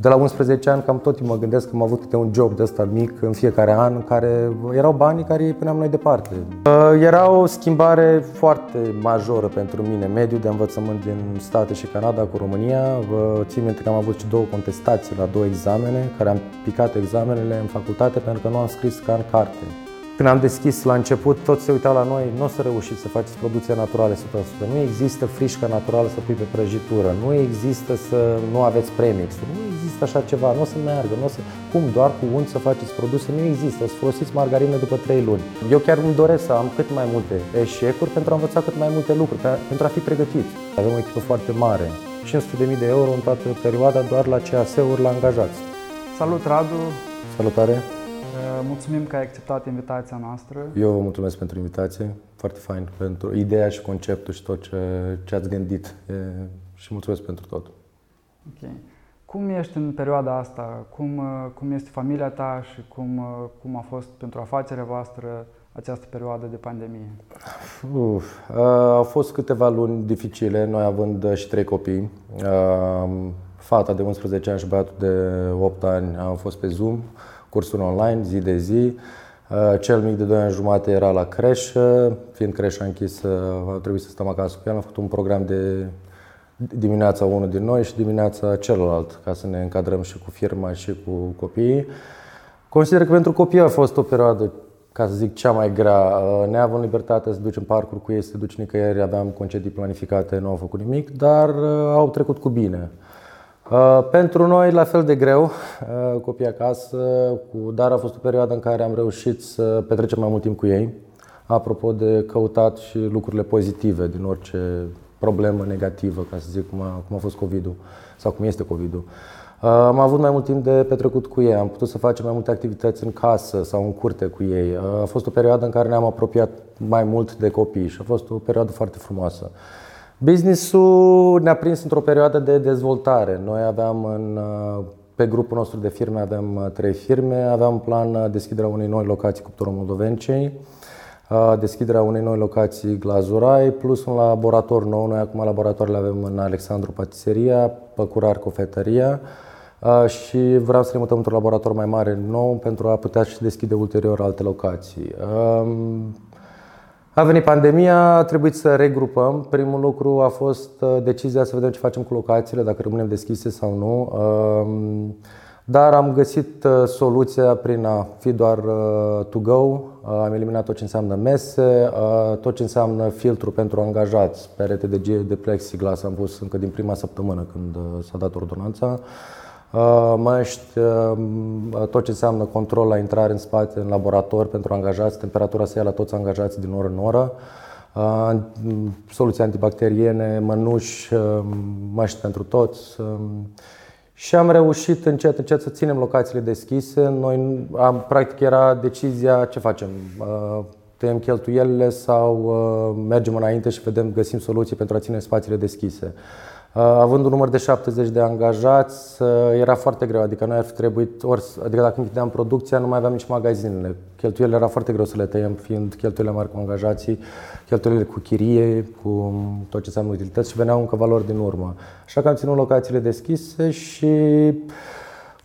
de la 11 ani cam tot timpul mă gândesc că am avut câte un job de ăsta mic în fiecare an în care erau banii care îi puneam noi departe. Uh, era o schimbare foarte majoră pentru mine, mediul de învățământ din state și Canada cu România. Vă țin minte că am avut și două contestații la două examene, care am picat examenele în facultate pentru că nu am scris ca în carte. Când am deschis la început, toți se uitau la noi, nu o să reușiți să faceți producție naturală 100%. Nu există frișcă naturală să pui pe prăjitură, nu există să nu aveți premix, nu există așa ceva, nu o să meargă, nu o să... Cum, doar cu unt să faceți produse? Nu există, o să folosiți margarină după 3 luni. Eu chiar îmi doresc să am cât mai multe eșecuri pentru a învăța cât mai multe lucruri, pentru a fi pregătit. Avem o echipă foarte mare, 500.000 de euro în toată perioada doar la CAS-uri la angajați. Salut, Radu! Salutare! Mulțumim că ai acceptat invitația noastră. Eu vă mulțumesc pentru invitație, foarte fain, pentru ideea și conceptul și tot ce, ce ați gândit e, și mulțumesc pentru tot. Ok. Cum ești în perioada asta? Cum, cum este familia ta și cum, cum a fost pentru afacerea voastră această perioadă de pandemie? Uf, au fost câteva luni dificile, noi având și trei copii. Fata de 11 ani și băiatul de 8 ani au fost pe Zoom cursuri online, zi de zi. Uh, cel mic de 2 ani jumate era la creșă, fiind creșa închisă, a trebuit să stăm acasă cu el. Am făcut un program de dimineața unul din noi și dimineața celălalt, ca să ne încadrăm și cu firma și cu copiii. Consider că pentru copii a fost o perioadă, ca să zic, cea mai grea. Uh, neavând libertatea să ducem parcuri cu ei, să duci nicăieri, aveam concedii planificate, nu au făcut nimic, dar uh, au trecut cu bine. Uh, pentru noi, la fel de greu, uh, copii acasă, cu, dar a fost o perioadă în care am reușit să petrecem mai mult timp cu ei. Apropo de căutat și lucrurile pozitive din orice problemă negativă, ca să zic cum a, cum a fost COVID-ul sau cum este COVID-ul. Uh, am avut mai mult timp de petrecut cu ei, am putut să facem mai multe activități în casă sau în curte cu ei. A fost o perioadă în care ne-am apropiat mai mult de copii și a fost o perioadă foarte frumoasă. Businessul ne-a prins într-o perioadă de dezvoltare. Noi aveam în, pe grupul nostru de firme aveam uh, trei firme, aveam plan uh, deschiderea unei noi locații Cuptorul Moldovencei, uh, deschiderea unei noi locații Glazurai, plus un laborator nou. Noi acum laboratoarele avem în Alexandru Patiseria, Păcurar Cofetăria și vreau să le mutăm într-un laborator mai mare nou pentru a putea și deschide ulterior alte locații. Um, a venit pandemia, a trebuit să regrupăm. Primul lucru a fost uh, decizia să vedem ce facem cu locațiile, dacă rămânem deschise sau nu. Um, dar am găsit uh, soluția prin a fi doar uh, to go. Am eliminat tot ce înseamnă mese, tot ce înseamnă filtru pentru angajați, perete de, de plexiglas am pus încă din prima săptămână când s-a dat ordonanța. Uh, măști, uh, tot ce înseamnă control la intrare în spate, în laborator pentru angajați, temperatura să ia la toți angajații din oră în oră, uh, soluții antibacteriene, mănuși, măști pentru toți. Și am reușit încet, încet să ținem locațiile deschise. Noi, am, practic, era decizia ce facem. Tăiem cheltuielile sau mergem înainte și vedem, găsim soluții pentru a ține spațiile deschise. Uh, având un număr de 70 de angajați, uh, era foarte greu, adică noi ar fi trebuit, ori, adică dacă închideam producția, nu mai aveam nici magazinele. Cheltuielile era foarte greu să le tăiem, fiind cheltuielile mari cu angajații, cheltuielile cu chirie, cu tot ce înseamnă utilități și veneau încă valori din urmă. Așa că am ținut locațiile deschise și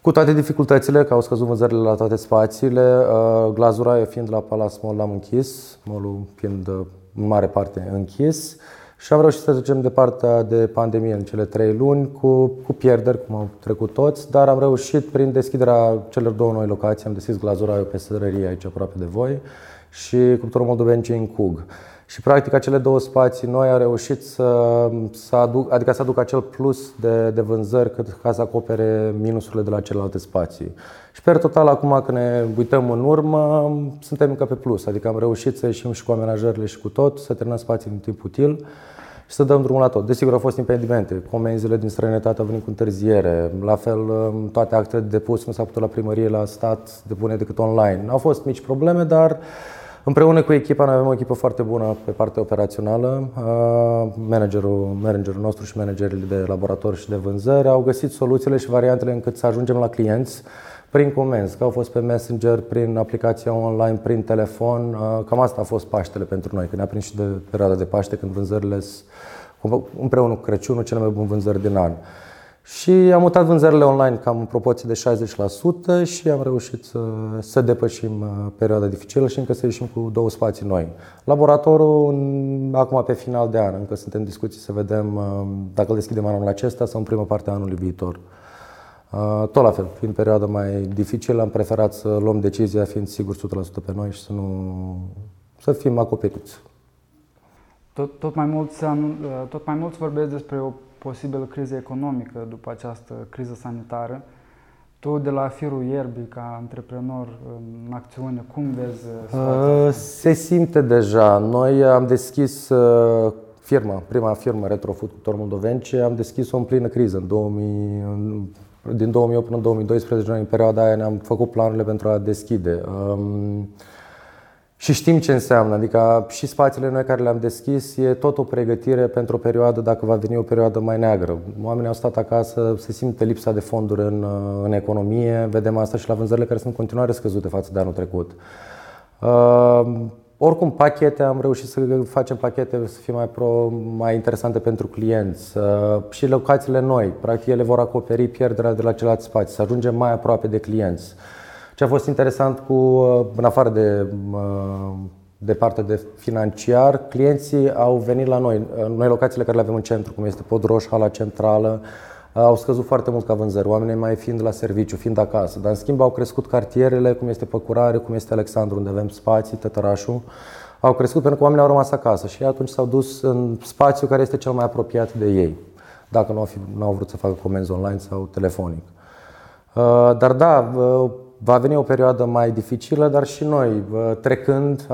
cu toate dificultățile, că au scăzut vânzările la toate spațiile, uh, glazura fiind la Palace Mall l-am închis, mall fiind în mare parte închis. Și am reușit să trecem de partea de pandemie în cele trei luni cu, cu pierderi, cum au trecut toți, dar am reușit prin deschiderea celor două noi locații, am deschis glazura pe sărărie aici aproape de voi și cuptorul Moldoveni în Cug. Și practic acele două spații noi au reușit să, să aduc, adică să aduc acel plus de, de vânzări cât ca să acopere minusurile de la celelalte spații. Și per total acum când ne uităm în urmă, suntem încă pe plus, adică am reușit să ieșim și cu amenajările și cu tot, să terminăm spații în timp util și să dăm drumul la tot. Desigur, au fost impedimente. Comenzile din străinătate au venit cu întârziere. La fel, um, toate actele de depus nu s-a putut la primărie, la stat, depune decât online. Au fost mici probleme, dar împreună cu echipa, noi avem o echipă foarte bună pe partea operațională. Uh, managerul, managerul nostru și managerii de laborator și de vânzări au găsit soluțiile și variantele încât să ajungem la clienți prin comenzi, că au fost pe Messenger, prin aplicația online, prin telefon. Uh, cam asta a fost Paștele pentru noi, că ne-a prins și de perioada de Paște, când vânzările împreună cu Crăciunul cele mai bune vânzări din an. Și am mutat vânzările online cam în proporție de 60% și am reușit să, să depășim uh, perioada dificilă și încă să ieșim cu două spații noi. Laboratorul, în, acum pe final de an, încă suntem în discuții să vedem uh, dacă îl deschidem anul acesta sau în prima parte a anului viitor. Uh, tot la fel, fiind perioada mai dificilă, am preferat să luăm decizia fiind sigur 100% pe noi și să nu să fim acoperiți. Tot, tot, mai mulți, tot mai mulți vorbesc despre o posibilă criză economică după această criză sanitară. Tu, de la firul ierbii, ca antreprenor în acțiune, cum vezi situația? Uh, se simte deja. Noi am deschis uh, firma, prima firmă Retrofood cu Tormoldovence, am deschis-o în plină criză, în 2000, din 2008 până în 2012, noi în perioada aia ne-am făcut planurile pentru a deschide. Um, și știm ce înseamnă, adică și spațiile noi care le-am deschis e tot o pregătire pentru o perioadă dacă va veni o perioadă mai neagră. Oamenii au stat acasă, se simte lipsa de fonduri în, în economie, vedem asta și la vânzările care sunt în continuare scăzute față de anul trecut. Uh, oricum, pachete, am reușit să facem pachete să fie mai, pro, mai interesante pentru clienți uh, și locațiile noi. Practic, ele vor acoperi pierderea de la celelalte spații, să ajungem mai aproape de clienți. Ce a fost interesant cu, uh, în afară de, uh, de partea de financiar, clienții au venit la noi. Noi locațiile care le avem în centru, cum este Podroș, Hala Centrală, au scăzut foarte mult ca vânzări, oamenii mai fiind la serviciu, fiind acasă. Dar în schimb au crescut cartierele, cum este Păcurare, cum este Alexandru, unde avem spații, Tătărașul. Au crescut pentru că oamenii au rămas acasă și atunci s-au dus în spațiu care este cel mai apropiat de ei, dacă nu au, fi, nu au vrut să facă comenzi online sau telefonic. Uh, dar da, uh, Va veni o perioadă mai dificilă, dar și noi, trecând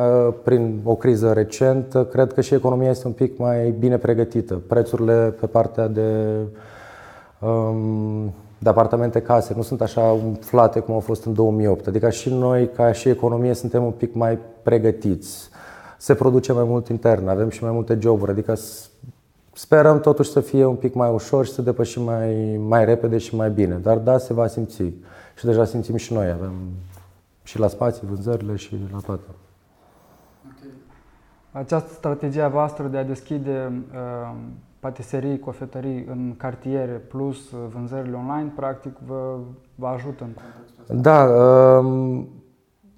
prin o criză recentă, cred că și economia este un pic mai bine pregătită. Prețurile pe partea de, um, de apartamente case nu sunt așa umflate cum au fost în 2008. Adică și noi, ca și economie, suntem un pic mai pregătiți. Se produce mai mult intern, avem și mai multe joburi, adică sperăm totuși să fie un pic mai ușor și să depășim mai, mai repede și mai bine. Dar da, se va simți și deja simțim și noi, avem și la spații, vânzările și la toate. Okay. Această strategie a voastră de a deschide uh, patiserii, cofetării în cartiere plus uh, vânzările online, practic vă, vă ajută în contextul ăsta? Da, uh,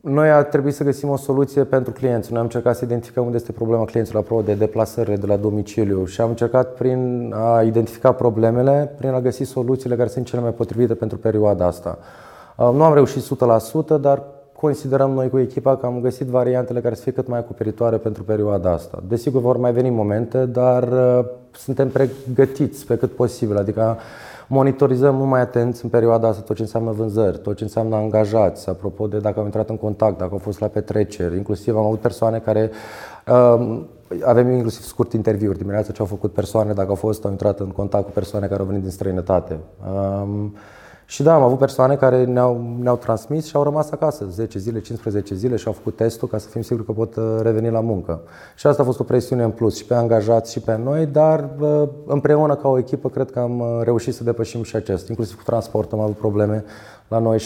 noi a trebuit să găsim o soluție pentru clienți. Noi am încercat să identificăm unde este problema clienților apropo de deplasările de la domiciliu și am încercat prin a identifica problemele, prin a găsi soluțiile care sunt cele mai potrivite pentru perioada asta. Uh, nu am reușit 100%, dar considerăm noi cu echipa că am găsit variantele care să fie cât mai acoperitoare pentru perioada asta. Desigur, vor mai veni momente, dar uh, suntem pregătiți pe cât posibil, adică monitorizăm mult mai atenți în perioada asta tot ce înseamnă vânzări, tot ce înseamnă angajați, apropo de dacă au intrat în contact, dacă au fost la petreceri. Inclusiv am avut persoane care uh, avem inclusiv scurt interviuri dimineața ce au făcut persoane, dacă au fost, au intrat în contact cu persoane care au venit din străinătate. Uh, și da, am avut persoane care ne-au, ne-au transmis și au rămas acasă 10 zile, 15 zile și au făcut testul ca să fim siguri că pot uh, reveni la muncă. Și asta a fost o presiune în plus și pe angajați și pe noi, dar uh, împreună ca o echipă cred că am uh, reușit să depășim și acest. Inclusiv cu transport am avut probleme. La noi 75%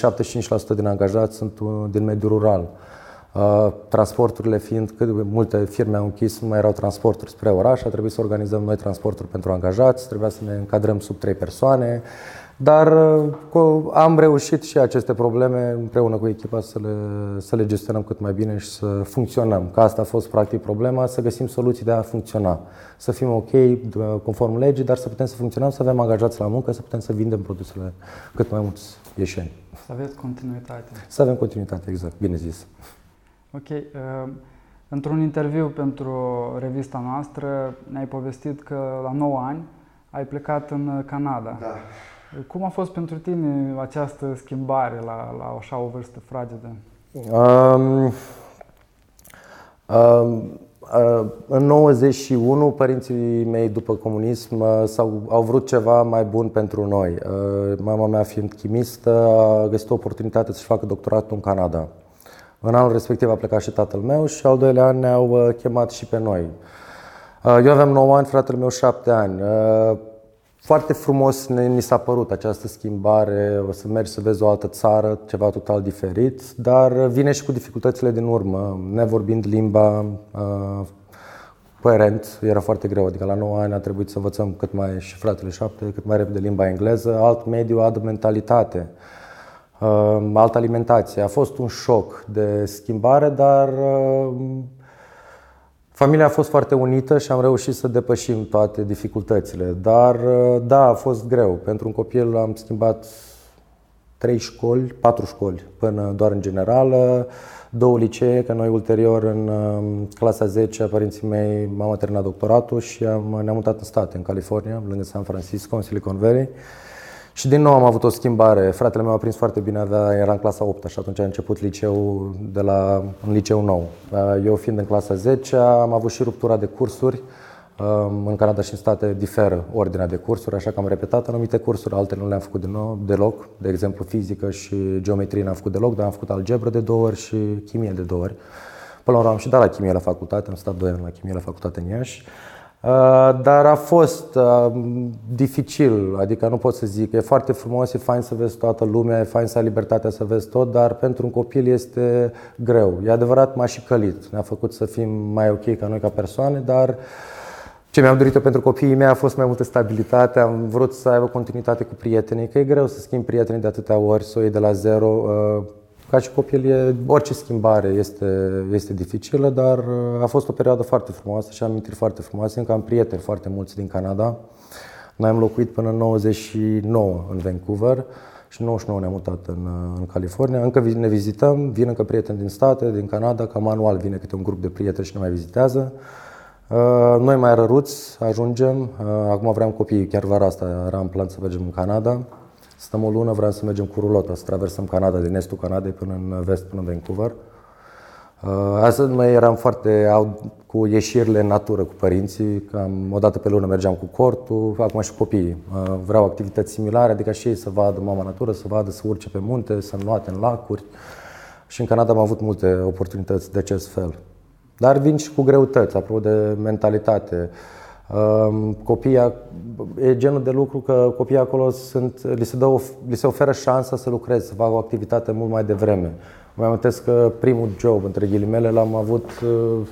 din angajați sunt din mediul rural. Transporturile fiind cât multe firme au închis, nu mai erau transporturi spre oraș, a trebuit să organizăm noi transporturi pentru angajați, trebuia să ne încadrăm sub 3 persoane. Dar uh, am reușit și aceste probleme împreună cu echipa să le, să le gestionăm cât mai bine și să funcționăm. Că asta a fost practic problema, să găsim soluții de a funcționa. Să fim ok conform legii, dar să putem să funcționăm, să avem angajați la muncă, să putem să vindem produsele cât mai mulți ieșeni. Să aveți continuitate. Să avem continuitate, exact, bine zis. Ok. Uh, într-un interviu pentru revista noastră ne-ai povestit că la 9 ani ai plecat în Canada. Da. Cum a fost pentru tine această schimbare la, la așa o vârstă fragedă? Um, um, uh, în 91, părinții mei după comunism uh, s-au, au vrut ceva mai bun pentru noi. Uh, mama mea fiind chimistă a găsit o oportunitate să-și facă doctoratul în Canada. În anul respectiv a plecat și tatăl meu și al doilea an ne-au chemat și pe noi. Eu aveam 9 ani, fratele meu 7 ani. Foarte frumos ne, ni s-a părut această schimbare, o să mergi să vezi o altă țară, ceva total diferit, dar vine și cu dificultățile din urmă, nevorbind limba, coerent, era foarte greu. Adică la 9 ani a trebuit să învățăm cât mai, și fratele 7, cât mai repede limba engleză, alt mediu, altă mentalitate, uh, altă alimentație. A fost un șoc de schimbare, dar uh, familia a fost foarte unită și am reușit să depășim toate dificultățile. Dar uh, da, a fost greu. Pentru un copil am schimbat trei școli, patru școli, până doar în generală două licee, că noi ulterior în um, clasa 10 părinții mei m-au terminat doctoratul și am, ne-am mutat în state, în California, lângă San Francisco, în Silicon Valley. Și din nou am avut o schimbare. Fratele meu a prins foarte bine, avea, era în clasa 8 și atunci a început liceul de la un liceu nou. Eu fiind în clasa 10 am avut și ruptura de cursuri în Canada și în state diferă ordinea de cursuri, așa că am repetat anumite cursuri, altele nu le-am făcut de nou, deloc. De exemplu, fizică și geometrie n-am făcut deloc, dar am făcut algebră de două ori și chimie de două ori. Până la urmă am și dat la chimie la facultate, am stat doi ani la chimie la facultate în Iași. Uh, dar a fost uh, dificil, adică nu pot să zic, e foarte frumos, e fain să vezi toată lumea, e fain să ai libertatea să vezi tot, dar pentru un copil este greu. E adevărat, m-a și călit, ne-a făcut să fim mai ok ca noi ca persoane, dar uh, ce mi-am dorit pentru copiii mei a fost mai multă stabilitate, am vrut să aibă continuitate cu prietenii, că e greu să schimbi prietenii de atâtea ori, să o iei de la zero. Uh, ca și copil, e, orice schimbare este, este dificilă, dar uh, a fost o perioadă foarte frumoasă și am amintiri foarte frumoase. Încă am prieteni foarte mulți din Canada. Noi am locuit până în 99 în Vancouver și 99 ne-am mutat în, uh, în California. Încă ne vizităm, vin încă prieteni din state, din Canada, cam anual vine câte un grup de prieteni și ne mai vizitează. Uh, noi mai răruți ajungem, uh, acum vreau copii, chiar vara asta era în plan să mergem în Canada. Stăm o lună, vreau să mergem cu rulota, să traversăm Canada, din estul Canadei până în vest, până în Vancouver. Uh, astăzi noi eram foarte cu ieșirile în natură cu părinții, cam o dată pe lună mergeam cu cortul, acum și copiii. Vreau activități similare, adică și ei să vadă mama natură, să vadă să urce pe munte, să nuate în lacuri. Și în Canada am avut multe oportunități de acest fel. Dar vin și cu greutăți, apropo de mentalitate. Copiii, e genul de lucru că copiii acolo sunt, li, se dă, li se oferă șansa să lucreze, să facă o activitate mult mai devreme. Mă amintesc că primul job, între ghilimele, l-am avut, uh,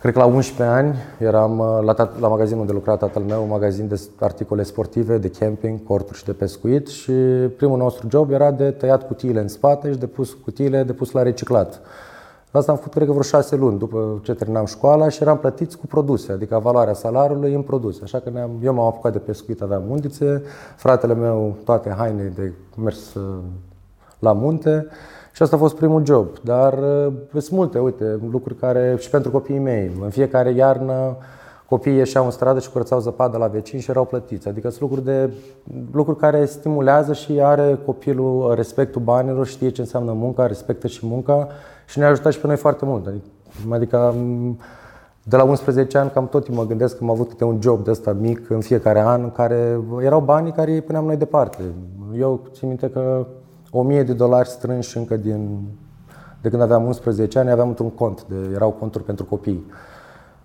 cred că la 11 ani, eram uh, la, tat- la magazinul unde lucra tatăl meu, un magazin de articole sportive, de camping, corturi și de pescuit și primul nostru job era de tăiat cutiile în spate și de pus cutiile de pus la reciclat. Asta am făcut, cred că, vreo șase luni după ce terminam școala și eram plătiți cu produse, adică valoarea salariului în produse. Așa că eu m-am apucat de pescuit, aveam undițe, fratele meu toate haine de mers uh, la munte și asta a fost primul job. Dar uh, sunt multe, uite, lucruri care și pentru copiii mei. În fiecare iarnă copiii ieșeau în stradă și curățau zăpadă la vecini și erau plătiți. Adică sunt lucruri, de, lucruri care stimulează și are copilul respectul banilor, știe ce înseamnă munca, respectă și munca și ne-a ajutat și pe noi foarte mult. Adică, adică de la 11 ani cam tot mă gândesc că am avut câte un job de ăsta mic în fiecare an, în care erau banii care îi puneam noi departe. Eu țin minte că 1000 de dolari strânși încă din, de când aveam 11 ani, aveam într-un cont, de, erau conturi pentru copii.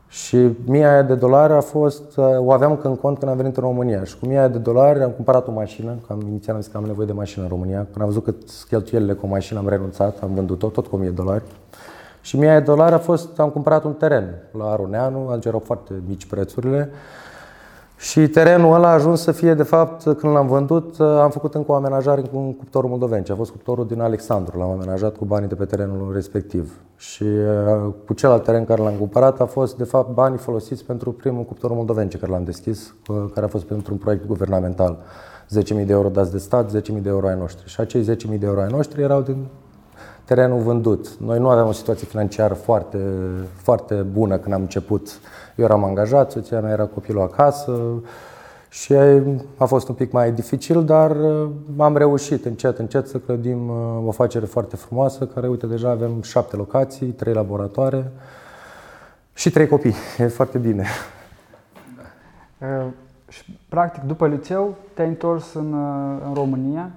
Și mia de dolari a fost, o aveam încă în cont când am venit în România. Și cu mia de dolari am cumpărat o mașină, că am inițial am zis că am nevoie de mașină în România. Când am văzut că cheltuielile cu o mașină am renunțat, am vândut-o tot cu 1000 de dolari. Și mia de dolari a fost, am cumpărat un teren la Aruneanu, atunci erau foarte mici prețurile. Și terenul ăla a ajuns să fie, de fapt, când l-am vândut, am făcut încă o amenajare cu un cuptorul moldoven. A fost cuptorul din Alexandru, l-am amenajat cu banii de pe terenul respectiv. Și uh, cu celălalt teren care l-am cumpărat a fost, de fapt, banii folosiți pentru primul cuptor moldoven care l-am deschis, uh, care a fost pentru un proiect guvernamental. 10.000 de euro dați de stat, 10.000 de euro ai noștri. Și acei 10.000 de euro ai noștri erau din terenul vândut. Noi nu aveam o situație financiară foarte, foarte bună când am început. Eu eram angajat, soția mea era copilul acasă și a fost un pic mai dificil, dar uh, am reușit încet, încet să clădim uh, o afacere foarte frumoasă, care, uite, deja avem șapte locații, trei laboratoare și trei copii. E foarte bine. Uh, și, practic, după liceu, te-ai întors în, în România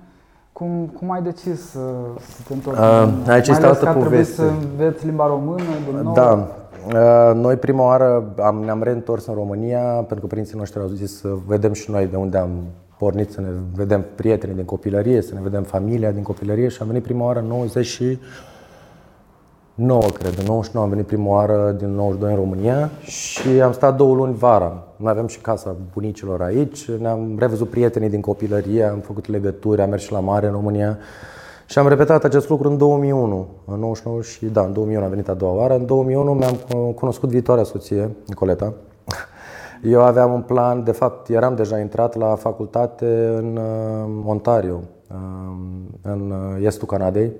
cum, cum ai decis să, să te întorci? Uh, aici este altă poveste. să înveți limba română din nou? Da. Uh, noi prima oară am, ne-am reîntors în România pentru că părinții noștri au zis să vedem și noi de unde am pornit, să ne vedem prietenii din copilărie, să ne vedem familia din copilărie și am venit prima oară în 90 și 9, cred. În 99 am venit prima oară din 92 în România și am stat două luni vara. Noi aveam și casa bunicilor aici, ne-am revăzut prietenii din copilărie, am făcut legături, am mers și la mare în România. Și am repetat acest lucru în 2001, în 99 și da, în 2001 am venit a doua oară. În 2001 mi-am cunoscut viitoarea soție, Nicoleta. Eu aveam un plan, de fapt eram deja intrat la facultate în uh, Ontario, um, în uh, estul Canadei.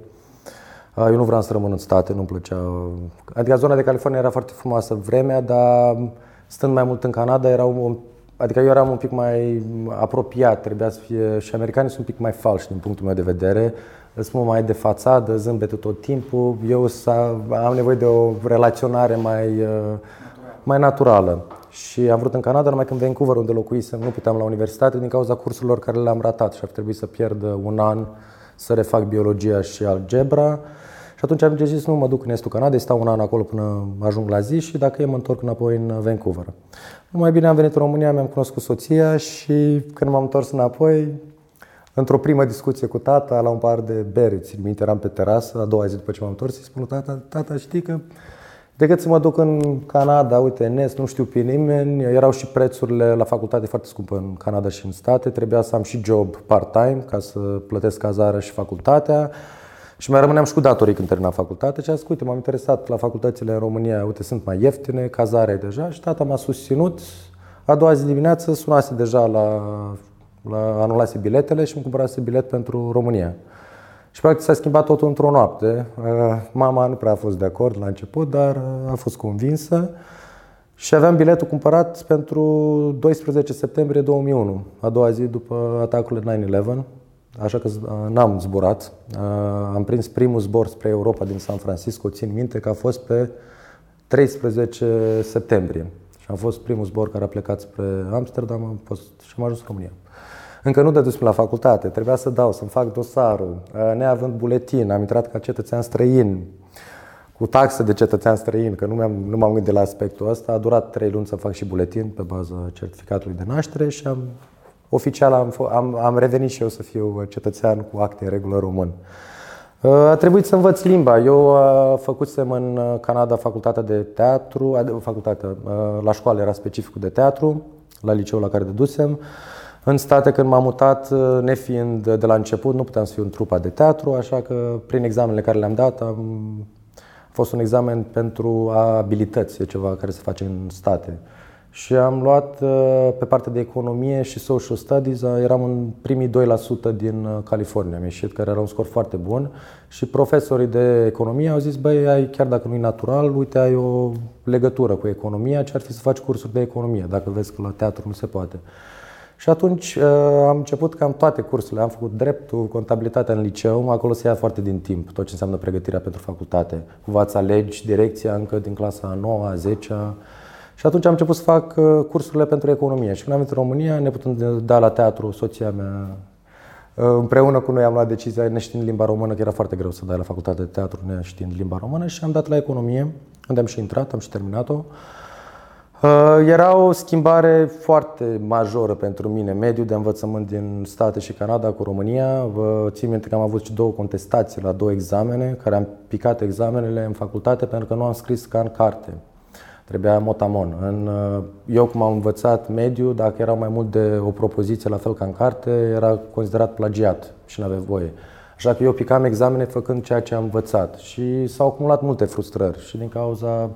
Uh, eu nu vreau să rămân în state, nu-mi plăcea. Adică zona de California era foarte frumoasă vremea, dar stând mai mult în Canada era un Adică eu eram un pic mai apropiat, trebuia să fie și americanii sunt un pic mai falși din punctul meu de vedere îți mult mai de fațadă, zâmbetul tot timpul. Eu am nevoie de o relaționare mai, uh, mai naturală. Și am vrut în Canada, numai când Vancouver, unde locuisem, nu puteam la universitate din cauza cursurilor care le-am ratat și ar trebui să pierd un an să refac biologia și algebra. Și atunci am zis, nu mă duc în estul Canadei, stau un an acolo până ajung la zi și dacă e mă întorc înapoi în Vancouver. Mai bine am venit în România, mi-am cunoscut soția și când m-am întors înapoi, într-o primă discuție cu tata, la un par de bere, țin minte, eram pe terasă, a doua zi după ce m-am întors, îi spun tata, tata, știi că decât să mă duc în Canada, uite, în Est, nu știu pe nimeni, erau și prețurile la facultate foarte scumpe în Canada și în state, trebuia să am și job part-time ca să plătesc cazarea și facultatea. Și mai rămâneam și cu datorii când terminam facultate și a zis, uite, m-am interesat la facultățile în România, uite, sunt mai ieftine, cazarea e deja și tata m-a susținut. A doua zi dimineață sunase deja la anulase biletele și îmi cumpărase bilet pentru România. Și practic s-a schimbat totul într-o noapte. Uh, mama nu prea a fost de acord la început, dar uh, a fost convinsă. Și aveam biletul cumpărat pentru 12 septembrie 2001, a doua zi după atacurile 9-11, așa că uh, n-am zburat. Am prins primul zbor spre Europa din San Francisco, țin minte că a fost pe 13 septembrie. Și a fost primul zbor care a plecat spre Amsterdam am fost, și am ajuns în România. Încă nu dădusem la facultate, trebuia să dau, să-mi fac dosarul, neavând buletin, am intrat ca cetățean străin, cu taxe de cetățean străin, că nu, m-am, nu m-am gândit la aspectul ăsta. A durat trei luni să fac și buletin pe baza certificatului de naștere și am, oficial am, am, am revenit și eu să fiu cetățean cu acte în regulă român. A trebuit să învăț limba. Eu făcusem în Canada facultatea de teatru, facultatea, la școală era specificul de teatru, la liceul la care dedusem. În state, când m-am mutat, nefiind de la început, nu puteam să fiu în trupa de teatru, așa că prin examenele care le-am dat am a fost un examen pentru abilități, e ceva care se face în state. Și am luat pe partea de economie și social studies, eram în primii 2% din California, am ieșit, care era un scor foarte bun și profesorii de economie au zis, băi, ai, chiar dacă nu e natural, uite, ai o legătură cu economia, ce ar fi să faci cursuri de economie, dacă vezi că la teatru nu se poate. Și atunci uh, am început cam toate cursurile. Am făcut dreptul, contabilitatea în liceu, acolo se ia foarte din timp tot ce înseamnă pregătirea pentru facultate. Cumva alegi direcția încă din clasa a 9 a 10 -a. Și atunci am început să fac uh, cursurile pentru economie. Și când am venit în România, ne putem da la teatru, soția mea uh, Împreună cu noi am luat decizia, neștiind limba română, că era foarte greu să dai la facultate de teatru neștiind limba română și am dat la economie, unde am și intrat, am și terminat-o. Uh, era o schimbare foarte majoră pentru mine, mediul de învățământ din state și Canada cu România. Vă țin minte că am avut și două contestații la două examene, care am picat examenele în facultate pentru că nu am scris ca în carte. Trebuia motamon. În, uh, eu cum am învățat mediu, dacă era mai mult de o propoziție la fel ca în carte, era considerat plagiat și nu avea voie. Așa că eu picam examene făcând ceea ce am învățat și s-au acumulat multe frustrări și din cauza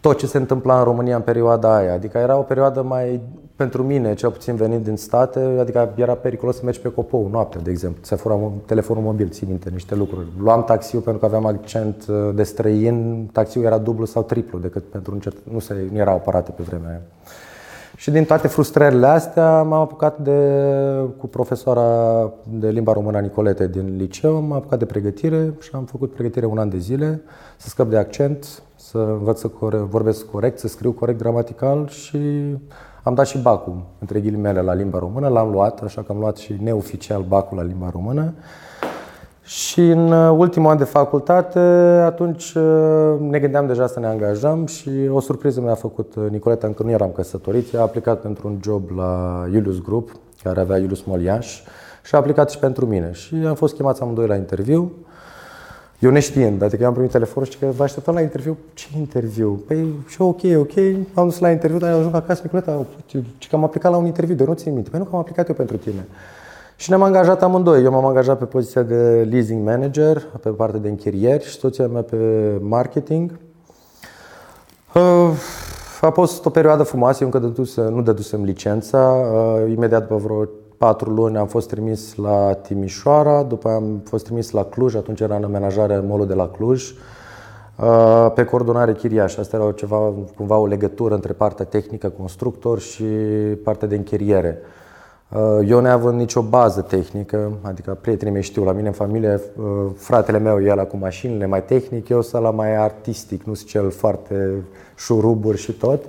tot ce se întâmpla în România în perioada aia. Adică era o perioadă mai, pentru mine, cel puțin venit din state, adică era periculos să mergi pe copou noaptea, de exemplu. Se fura telefonul mobil, ții minte niște lucruri. Luam taxiul pentru că aveam accent uh, de străin, taxiul era dublu sau triplu decât pentru un cert... nu, se, nu erau aparate pe vremea aia. Și din toate frustrările astea m-am apucat de, cu profesoara de limba română Nicolete din liceu, m-am apucat de pregătire și am făcut pregătire un an de zile, să scăp de accent, să învăț să core- vorbesc corect, să scriu corect gramatical și am dat și bacul, între ghilimele, la limba română. L-am luat, așa că am luat și neoficial bacul la limba română. Și în uh, ultimul an de facultate, atunci uh, ne gândeam deja să ne angajăm și o surpriză mi-a făcut uh, Nicoleta, încă nu eram căsătorit, a aplicat pentru un job la Julius Group, care avea Julius Moliaș, și a aplicat și pentru mine. Și am fost chemați amândoi la interviu. Eu neștiind, adică eu am primit telefonul și că vă așteptam la interviu. Ce interviu? Păi și ok, ok, am dus la interviu, dar ajung acasă, Nicoleta, ce că am aplicat la un interviu, de nu țin minte. Păi nu că am aplicat eu pentru tine. Și ne-am angajat amândoi. Eu m-am angajat pe poziția de leasing manager, pe partea de închirieri și soția mea pe marketing. Uh, a fost o perioadă frumoasă, eu încă dăduse, nu dădusem licența. Uh, imediat după vreo patru luni am fost trimis la Timișoara, după aia am fost trimis la Cluj, atunci era în amenajare molul de la Cluj, uh, pe coordonare chiriaș. Asta era ceva, cumva o legătură între partea tehnică, constructor și partea de închiriere. Uh, eu neavând nicio bază tehnică, adică prietenii mei știu, la mine în familie, uh, fratele meu e la cu mașinile mai tehnic, eu sunt la mai artistic, nu sunt cel foarte șuruburi și tot.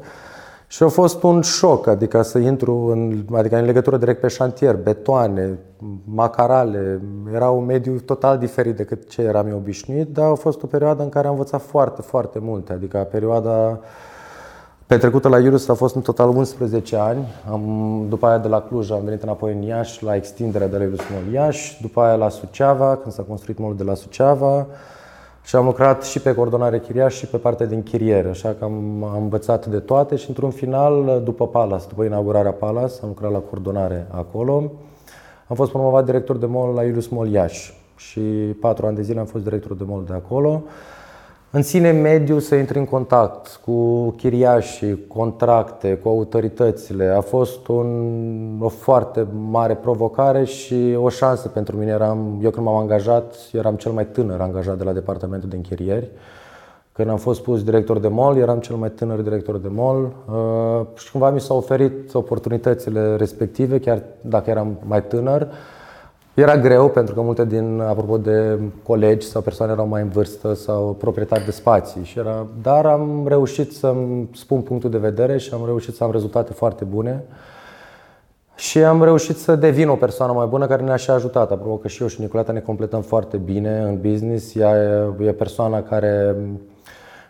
Și a fost un șoc, adică să intru în, adică în legătură direct pe șantier, betoane, macarale, era un mediu total diferit decât ce eram eu obișnuit, dar a fost o perioadă în care am învățat foarte, foarte multe, adică perioada petrecută la Iurus a fost în total 11 ani. Am, după aia de la Cluj am venit înapoi în Iași la extinderea de la Iurus în Iași, după aia la Suceava, când s-a construit molul de la Suceava și am lucrat și pe coordonare chiriaș și pe partea de închiriere, așa că am, am învățat de toate și într-un final, după Palas, după inaugurarea Palas, am lucrat la coordonare acolo. Am fost promovat director de mall la Iulius Mall Iași și patru ani de zile am fost director de mall de acolo în sine mediu să intri în contact cu chiriașii, contracte, cu autoritățile. A fost un, o foarte mare provocare și o șansă pentru mine. Eram, eu când m-am angajat, eram cel mai tânăr angajat de la departamentul de închirieri. Când am fost pus director de mall, eram cel mai tânăr director de mall uh, și cumva mi s-au oferit oportunitățile respective, chiar dacă eram mai tânăr. Era greu pentru că multe din, apropo de colegi sau persoane erau mai în vârstă sau proprietari de spații. Și era, dar am reușit să-mi spun punctul de vedere și am reușit să am rezultate foarte bune. Și am reușit să devin o persoană mai bună care ne-a și ajutat. Apropo că și eu și Nicoleta ne completăm foarte bine în business. Ea e persoana care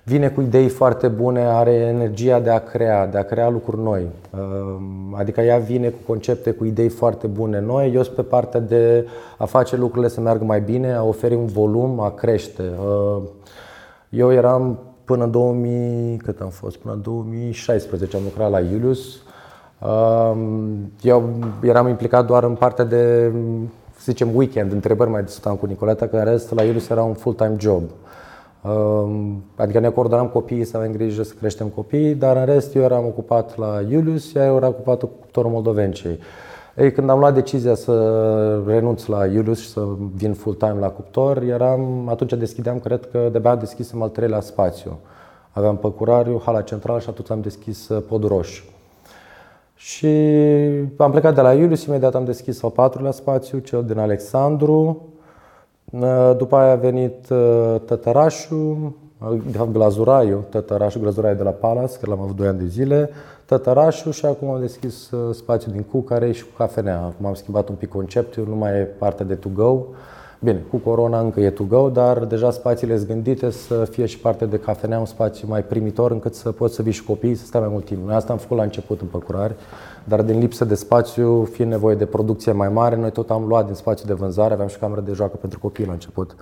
vine cu idei foarte bune, are energia de a crea, de a crea lucruri noi. Ehm, adică ea vine cu concepte, cu idei foarte bune noi. Eu sunt pe partea de a face lucrurile să meargă mai bine, a oferi un volum, a crește. Ehm, eu eram până în 2000, cât am fost? Până în 2016 am lucrat la Iulius. Ehm, eu eram implicat doar în partea de, să zicem, weekend, întrebări mai discutam cu Nicoleta, că în rest la Iulius era un full-time job. Adică ne coordonam copiii să avem grijă să creștem copiii, dar în rest eu eram ocupat la Iulius, ea era ocupată cu cuptorul Moldovencei. Ei, când am luat decizia să renunț la Iulius și să vin full-time la cuptor, eram, atunci deschideam, cred că de-abia deschisem al treilea spațiu. Aveam Păcurariu, Hala Central și atunci am deschis uh, Podul Roșu. Și am plecat de la Iulius, imediat am deschis al patrulea spațiu, cel din Alexandru, Ă, după aia a venit ă, Tătărașul, de fapt Glazuraiu, Tătărașul, Glazuraiu de la Palace, că l-am avut 2 ani de zile, Tătărașul și acum am deschis ă, spațiul din Cucare și cu cafenea. Acum am schimbat un pic conceptul, nu mai e partea de to-go. Bine, cu corona încă e to-go, dar deja spațiile sunt gândite să fie și parte de cafenea, un spațiu mai primitor încât să poți să vii și copiii să stea mai mult timp. Noi asta am făcut la început în Păcurari dar din lipsă de spațiu, fiind nevoie de producție mai mare, noi tot am luat din spațiu de vânzare, aveam și cameră de joacă pentru copii la început.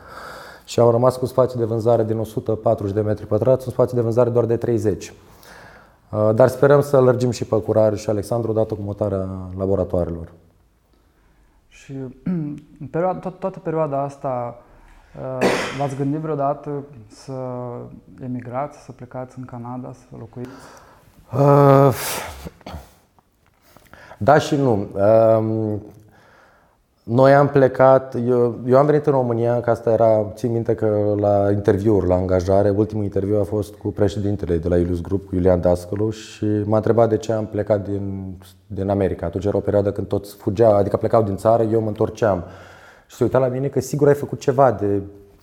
Și am rămas cu spațiu de vânzare din 140 de metri pătrați, un spațiu de vânzare doar de 30. Uh, dar sperăm să lărgim și Păcurari și Alexandru odată cu mutarea laboratoarelor. Și în perioada, to- toată perioada asta uh, v-ați gândit vreodată să emigrați, să plecați în Canada, să locuiți? Uh, da și nu. Ehm, noi am plecat, eu, eu am venit în România, că asta era, țin minte că la interviuri, la angajare, ultimul interviu a fost cu președintele de la Ilus Group, cu Iulian Dascălu și m-a întrebat de ce am plecat din, din America. Atunci era o perioadă când toți fugeau, adică plecau din țară, eu mă întorceam. Și se uita la mine că sigur ai făcut ceva, de,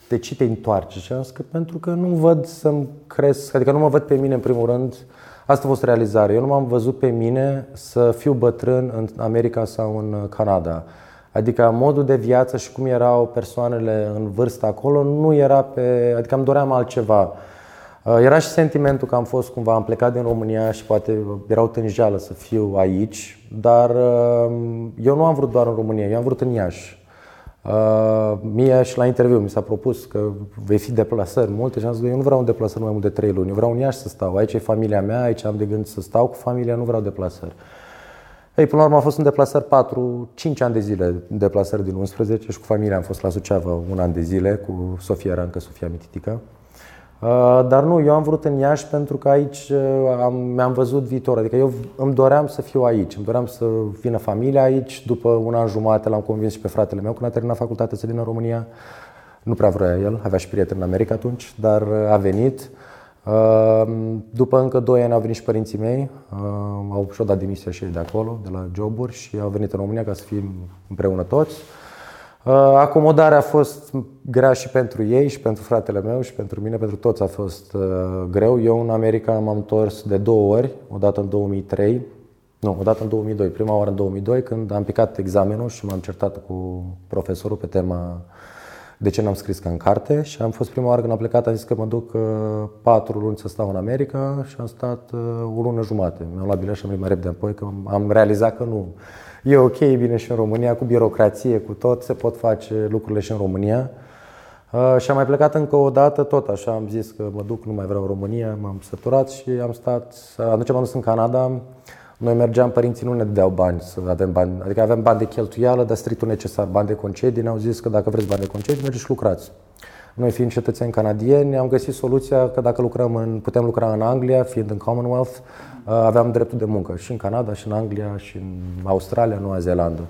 de ce te întoarci? Și am zis că pentru că nu văd să-mi cresc, adică nu mă văd pe mine în primul rând Asta a fost realizarea. Eu nu m-am văzut pe mine să fiu bătrân în America sau în Canada. Adică modul de viață și cum erau persoanele în vârstă acolo nu era pe... Adică îmi doream altceva. Uh, era și sentimentul că am fost cumva, am plecat din România și poate erau tânjeală să fiu aici, dar uh, eu nu am vrut doar în România, eu am vrut în Iași. Uh, mie și la interviu mi s-a propus că vei fi deplasări multe și am zis că eu nu vreau un deplasări mai mult de 3 luni, eu vreau un Iași să stau, aici e familia mea, aici am de gând să stau cu familia, nu vreau deplasări. Ei, până la urmă a fost în deplasări 4, 5 ani de zile, în deplasări din 11 și cu familia am fost la Suceava un an de zile cu Sofia Rancă, Sofia Mititică. Uh, dar nu, eu am vrut în Iași pentru că aici uh, am, mi-am văzut viitor. Adică eu îmi doream să fiu aici, îmi doream să vină familia aici. După un an jumate l-am convins și pe fratele meu când a terminat facultatea să vină în România. Nu prea vrea el, avea și prieteni în America atunci, dar uh, a venit. După încă doi ani au venit și părinții mei, au și-o dat demisia și ei de acolo, de la joburi și au venit în România ca să fim împreună toți. Uh, acomodarea a fost grea și pentru ei, și pentru fratele meu, și pentru mine, pentru toți a fost uh, greu. Eu în America m-am întors de două ori, o dată în 2003, nu, o dată în 2002, prima oară în 2002, când am picat examenul și m-am certat cu profesorul pe tema de ce n-am scris ca în carte și am fost prima oară când am plecat, am zis că mă duc uh, patru luni să stau în America și am stat o lună jumate. Mi-am luat bilet și am mai repede apoi că am realizat că nu e ok, bine și în România, cu birocrație, cu tot, se pot face lucrurile și în România. Uh, și am mai plecat încă o dată, tot așa, am zis că mă duc, nu mai vreau România, m-am săturat și am stat, atunci m-am dus în Canada, noi mergeam, părinții nu ne dădeau bani să avem bani, adică avem bani de cheltuială, dar strictul necesar, bani de concedii, ne-au zis că dacă vreți bani de concedii, mergeți și lucrați. Noi fiind cetățeni canadieni, am găsit soluția că dacă lucrăm în, putem lucra în Anglia, fiind în Commonwealth, uh, aveam dreptul de muncă și în Canada, și în Anglia, și în Australia, Noua Zeelandă.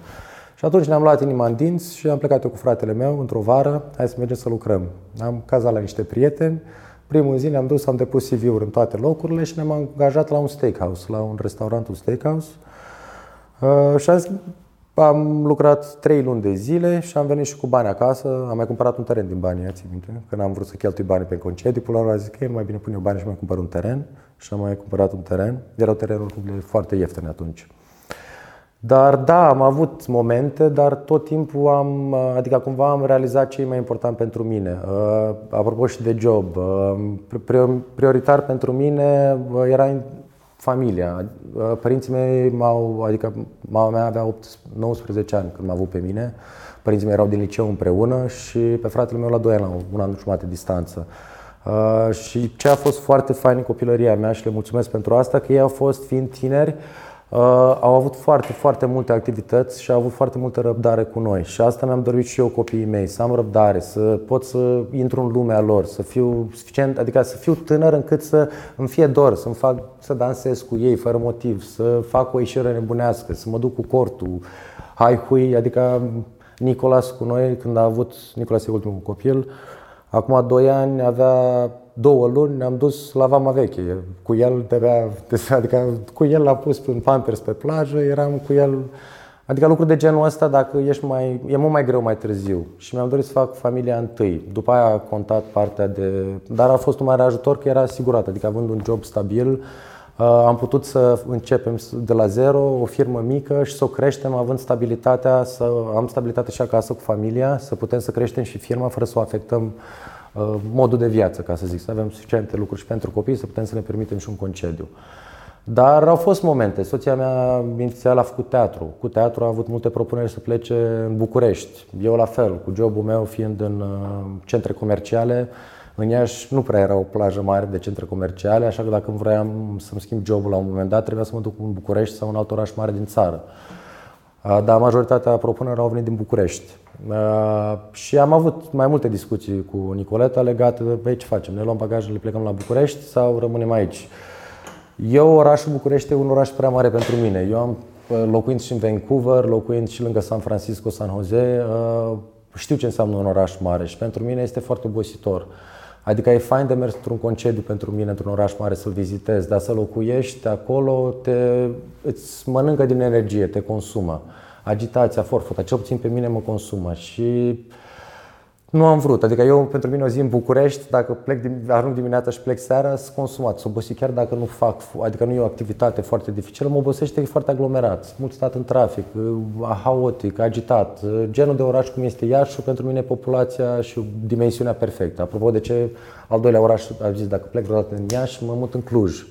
Și atunci ne-am luat inima în dinți și am plecat eu cu fratele meu într-o vară, hai să mergem să lucrăm. Am cazat la niște prieteni, primul zi ne-am dus, am depus CV-uri în toate locurile și ne-am angajat la un steakhouse, la un restaurant, un steakhouse. Uh, și am zis, am lucrat trei luni de zile și am venit și cu bani acasă. Am mai cumpărat un teren din banii, ți minte? Când am vrut să cheltui bani pe concedii, până la urmă zis că e mai bine pun eu bani și mai cumpăr un teren. Și am mai cumpărat un teren. Erau terenuri foarte ieftine atunci. Dar da, am avut momente, dar tot timpul am, adică cumva am realizat ce e mai important pentru mine. Uh, apropo și de job, uh, prioritar pentru mine uh, era familia. Părinții mei m-au, adică mama mea avea 8, 19 ani când m-a avut pe mine. Părinții mei erau din liceu împreună și pe fratele meu la 2 ani, la un an jumate distanță. Uh, și ce a fost foarte fain în copilăria mea și le mulțumesc pentru asta, că ei au fost, fiind tineri, uh, au avut foarte, foarte multe activități și au avut foarte multă răbdare cu noi. Și asta mi-am dorit și eu copiii mei, să am răbdare, să pot să intru în lumea lor, să fiu suficient, adică să fiu tânăr încât să îmi fie dor, să-mi fac, să dansez cu ei fără motiv, să fac o ieșire nebunească, să mă duc cu cortul, hai hui, adică Nicolas cu noi, când a avut, Nicolas e ultimul copil, Acum doi ani avea două luni, ne-am dus la Vama Veche. Cu el, trebuia, adică cu el l-a pus în pampers pe plajă, eram cu el. Adică lucruri de genul ăsta, dacă ești mai, e mult mai greu mai târziu. Și mi-am dorit să fac familia întâi. După aia a contat partea de... Dar a fost un mare ajutor că era asigurat. Adică având un job stabil, uh, am putut să începem de la zero, o firmă mică și să o creștem având stabilitatea, să am stabilitate și acasă cu familia, să putem să creștem și firma fără să o afectăm Uh, modul de viață, ca să zic, să avem suficiente lucruri și pentru copii, să putem să ne permitem și un concediu. Dar au fost momente. Soția mea inițial a făcut teatru. Cu teatru a avut multe propuneri să plece în București. Eu la fel, cu jobul meu fiind în uh, centre comerciale, în Iași nu prea era o plajă mare de centre comerciale, așa că dacă vreau să-mi schimb jobul la un moment dat, trebuia să mă duc în București sau în alt oraș mare din țară. Uh, dar majoritatea propunerilor au venit din București. Uh, și am avut mai multe discuții cu Nicoleta legate de pe ce facem. Ne luăm bagajele, plecăm la București sau rămânem aici? Eu, orașul București e un oraș prea mare pentru mine. Eu am uh, locuind și în Vancouver, locuind și lângă San Francisco, San Jose, uh, știu ce înseamnă un oraș mare și pentru mine este foarte obositor. Adică e fain de mers într-un concediu pentru mine, într-un oraș mare, să-l vizitezi, dar să locuiești acolo, te, îți mănâncă din energie, te consumă. Agitația, forfota, cel puțin pe mine mă consumă și nu am vrut. Adică eu, pentru mine, o zi în București, dacă plec, arunc dimineața și plec seara, sunt consumat, sunt obosit chiar dacă nu fac, adică nu e o activitate foarte dificilă, mă obosește, e foarte aglomerat, mult stat în trafic, haotic, agitat, genul de oraș cum este Iași, pentru mine populația și dimensiunea perfectă. Apropo de ce al doilea oraș, am zis, dacă plec vreodată în Iași, mă mut în Cluj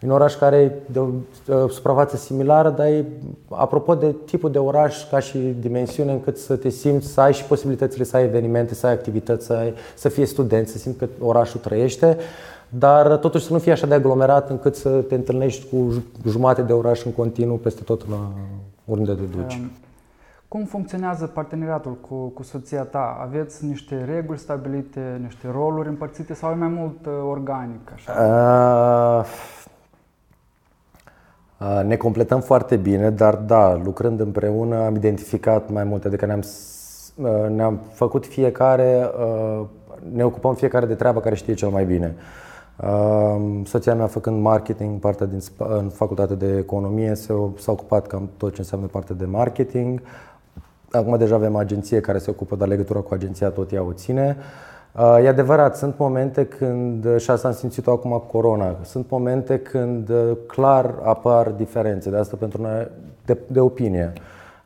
E un oraș care e de o suprafață similară, dar e apropo de tipul de oraș ca și dimensiune încât să te simți, să ai și posibilitățile să ai evenimente, să ai activități, să, ai, să fie student, să simți că orașul trăiește, dar totuși să nu fie așa de aglomerat încât să te întâlnești cu jumate de oraș în continuu peste tot la oriunde te duci. Um, cum funcționează parteneriatul cu, cu soția ta? Aveți niște reguli stabilite, niște roluri împărțite sau e mai mult uh, organic? Așa? Uh, ne completăm foarte bine, dar da, lucrând împreună am identificat mai multe, adică ne-am, ne-am făcut fiecare, ne ocupăm fiecare de treaba care știe cel mai bine. Soția mea făcând marketing, partea din, în facultate de economie, s-a ocupat cam tot ce înseamnă parte de marketing. Acum deja avem agenție care se ocupă, dar legătura cu agenția tot ea o ține. Uh, e adevărat, sunt momente când, și asta am simțit-o acum cu corona, sunt momente când uh, clar apar diferențe, de asta pentru noi de, de opinie.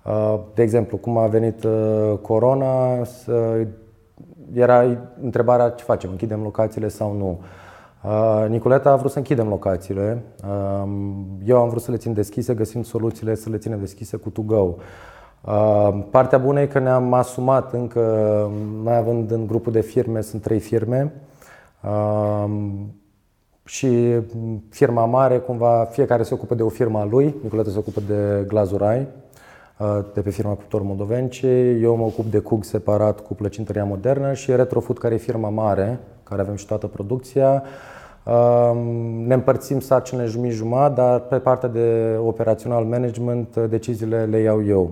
Uh, de exemplu, cum a venit corona, era întrebarea ce facem, închidem locațiile sau nu. Nicoleta a vrut să închidem locațiile, um, eu am vrut să le țin deschise, găsim soluțiile să le ținem deschise cu To Go. Uh, partea bună e că ne-am asumat încă, mai având în grupul de firme, sunt trei firme. Uh, și firma mare, cumva fiecare se ocupă de o firmă a lui, Nicoleta se ocupă de glazurai, uh, de pe firma Cuptor Moldovenci, eu mă ocup de cug separat cu plăcintăria modernă și Retrofood, care e firma mare, care avem și toată producția. Ne împărțim sarcinile jumătate, dar pe partea de operațional management deciziile le iau eu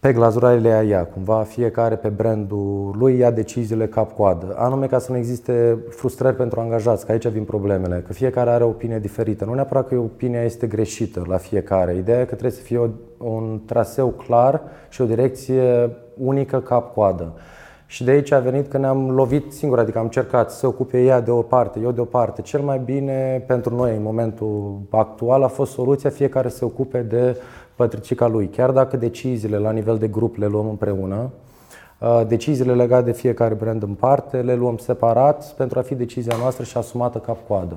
pe glazurările a ea, cumva fiecare pe brandul lui ia deciziile cap-coadă, anume ca să nu existe frustrări pentru angajați, că aici vin problemele, că fiecare are o opinie diferită. Nu neapărat că opinia este greșită la fiecare, ideea e că trebuie să fie un traseu clar și o direcție unică cap-coadă. Și de aici a venit că ne-am lovit singur, adică am încercat să ocupe ea de o parte, eu de o parte. Cel mai bine pentru noi în momentul actual a fost soluția fiecare să se ocupe de pătricica lui. Chiar dacă deciziile la nivel de grup le luăm împreună, uh, deciziile legate de fiecare brand în parte le luăm separat pentru a fi decizia noastră și asumată cap-coadă.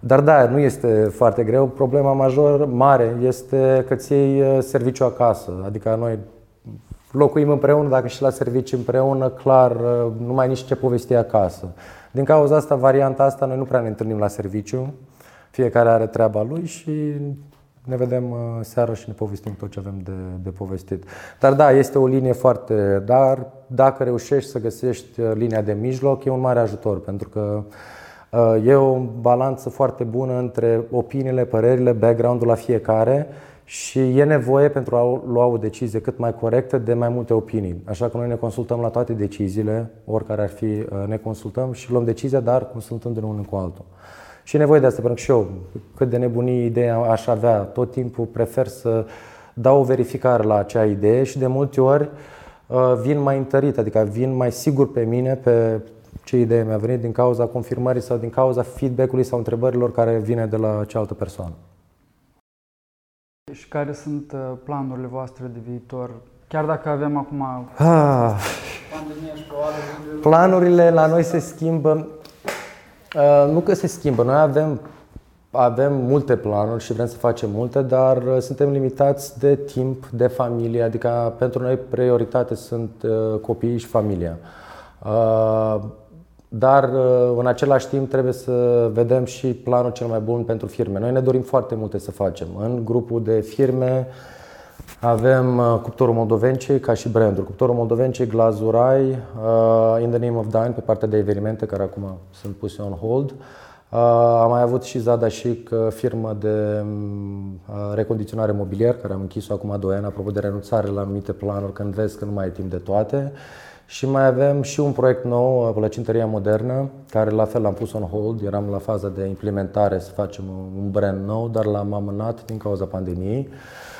Dar da, nu este foarte greu. Problema major mare este că ți iei uh, serviciu acasă. Adică noi locuim împreună, dacă și la serviciu împreună, clar, uh, nu mai nici ce povesti acasă. Din cauza asta, varianta asta, noi nu prea ne întâlnim la serviciu. Fiecare are treaba lui și ne vedem uh, seara și ne povestim tot ce avem de, de povestit. Dar da, este o linie foarte. Dar dacă reușești să găsești uh, linia de mijloc, e un mare ajutor pentru că uh, e o balanță foarte bună între opiniile, părerile, background-ul la fiecare și e nevoie pentru a lua o decizie cât mai corectă de mai multe opinii. Așa că noi ne consultăm la toate deciziile, oricare ar fi, ne consultăm și luăm decizia, dar consultându-ne unul cu altul. Și e nevoie de asta, pentru că și eu, cât de nebunie ideea aș avea, tot timpul prefer să dau o verificare la acea idee și de multe ori uh, vin mai întărit, adică vin mai sigur pe mine, pe ce idee mi-a venit din cauza confirmării sau din cauza feedback-ului sau întrebărilor care vine de la cealaltă persoană. Și care sunt uh, planurile voastre de viitor? Chiar dacă avem acum ah. pandemia și Planurile la noi se schimbă. Uh, nu că se schimbă. Noi avem, avem multe planuri și vrem să facem multe, dar uh, suntem limitați de timp, de familie. Adică pentru noi prioritate sunt uh, copiii și familia. Dar în același timp trebuie să vedem și planul cel mai bun pentru firme. Noi ne dorim foarte multe să facem. În grupul de firme avem uh, cuptorul Moldovencei ca și branduri. Cuptorul Moldovencei, Glazurai, uh, In the Name of Dine pe partea de evenimente care acum sunt puse on hold. Uh, am mai avut și Zada Chic, firmă de recondiționare mobilier, care am închis-o acum 2 ani, apropo de renunțare la anumite planuri, când vezi că nu mai ai timp de toate. Și mai avem și un proiect nou, Plăcintăria Modernă, care la fel l-am pus on hold. Eram la faza de implementare să facem un brand nou, dar l-am amânat din cauza pandemiei. Uh,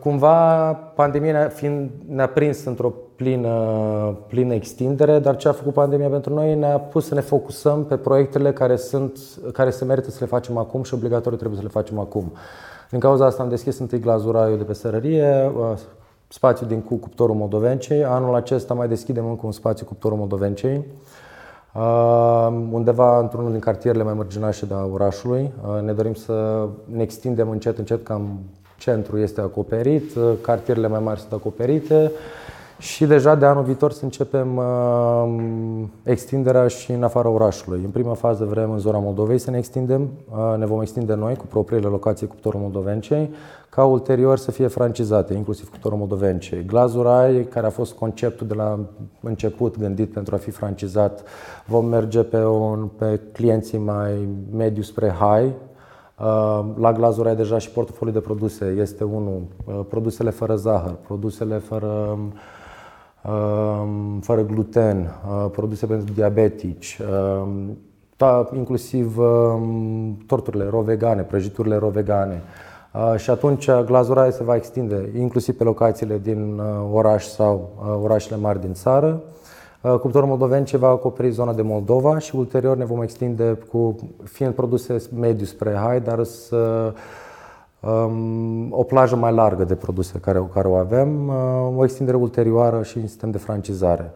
cumva, pandemia fiind, ne-a prins într-o plină, plină extindere, dar ce a făcut pandemia pentru noi ne-a pus să ne focusăm pe proiectele care, sunt, care se merită să le facem acum și obligatoriu trebuie să le facem acum. Din cauza asta am deschis întâi glazuraiul de pe sărărie, uh, spațiu din cu cuptorul Moldovencei. Anul acesta mai deschidem încă un spațiu cuptorul Moldovencei. undeva într-unul din cartierele mai mărginașe de orașului. Ne dorim să ne extindem încet, încet, cam centrul este acoperit, cartierele mai mari sunt acoperite și deja de anul viitor să începem uh, extinderea și în afara orașului. În prima fază vrem în zona Moldovei să ne extindem, uh, ne vom extinde noi cu propriile locații cuptorul Moldovencei, ca ulterior să fie francizate, inclusiv cuptorul Moldovencei. Glazurai, care a fost conceptul de la început gândit pentru a fi francizat, vom merge pe, un, pe clienții mai mediu spre high, uh, la glazuri ai deja și portofoliul de produse. Este unul, uh, produsele fără zahăr, produsele fără fără gluten, uh, produse pentru diabetici, uh, inclusiv um, torturile ro-vegane, prăjiturile ro-vegane. Uh, și atunci glazura se va extinde inclusiv pe locațiile din oraș sau orașele mari din țară. Cuptorul moldoven ce va acoperi zona de Moldova și ulterior ne vom extinde cu, fiind produse mediu spre high, dar să o plajă mai largă de produse care, care o avem, uh, o extindere ulterioară și un sistem de francizare.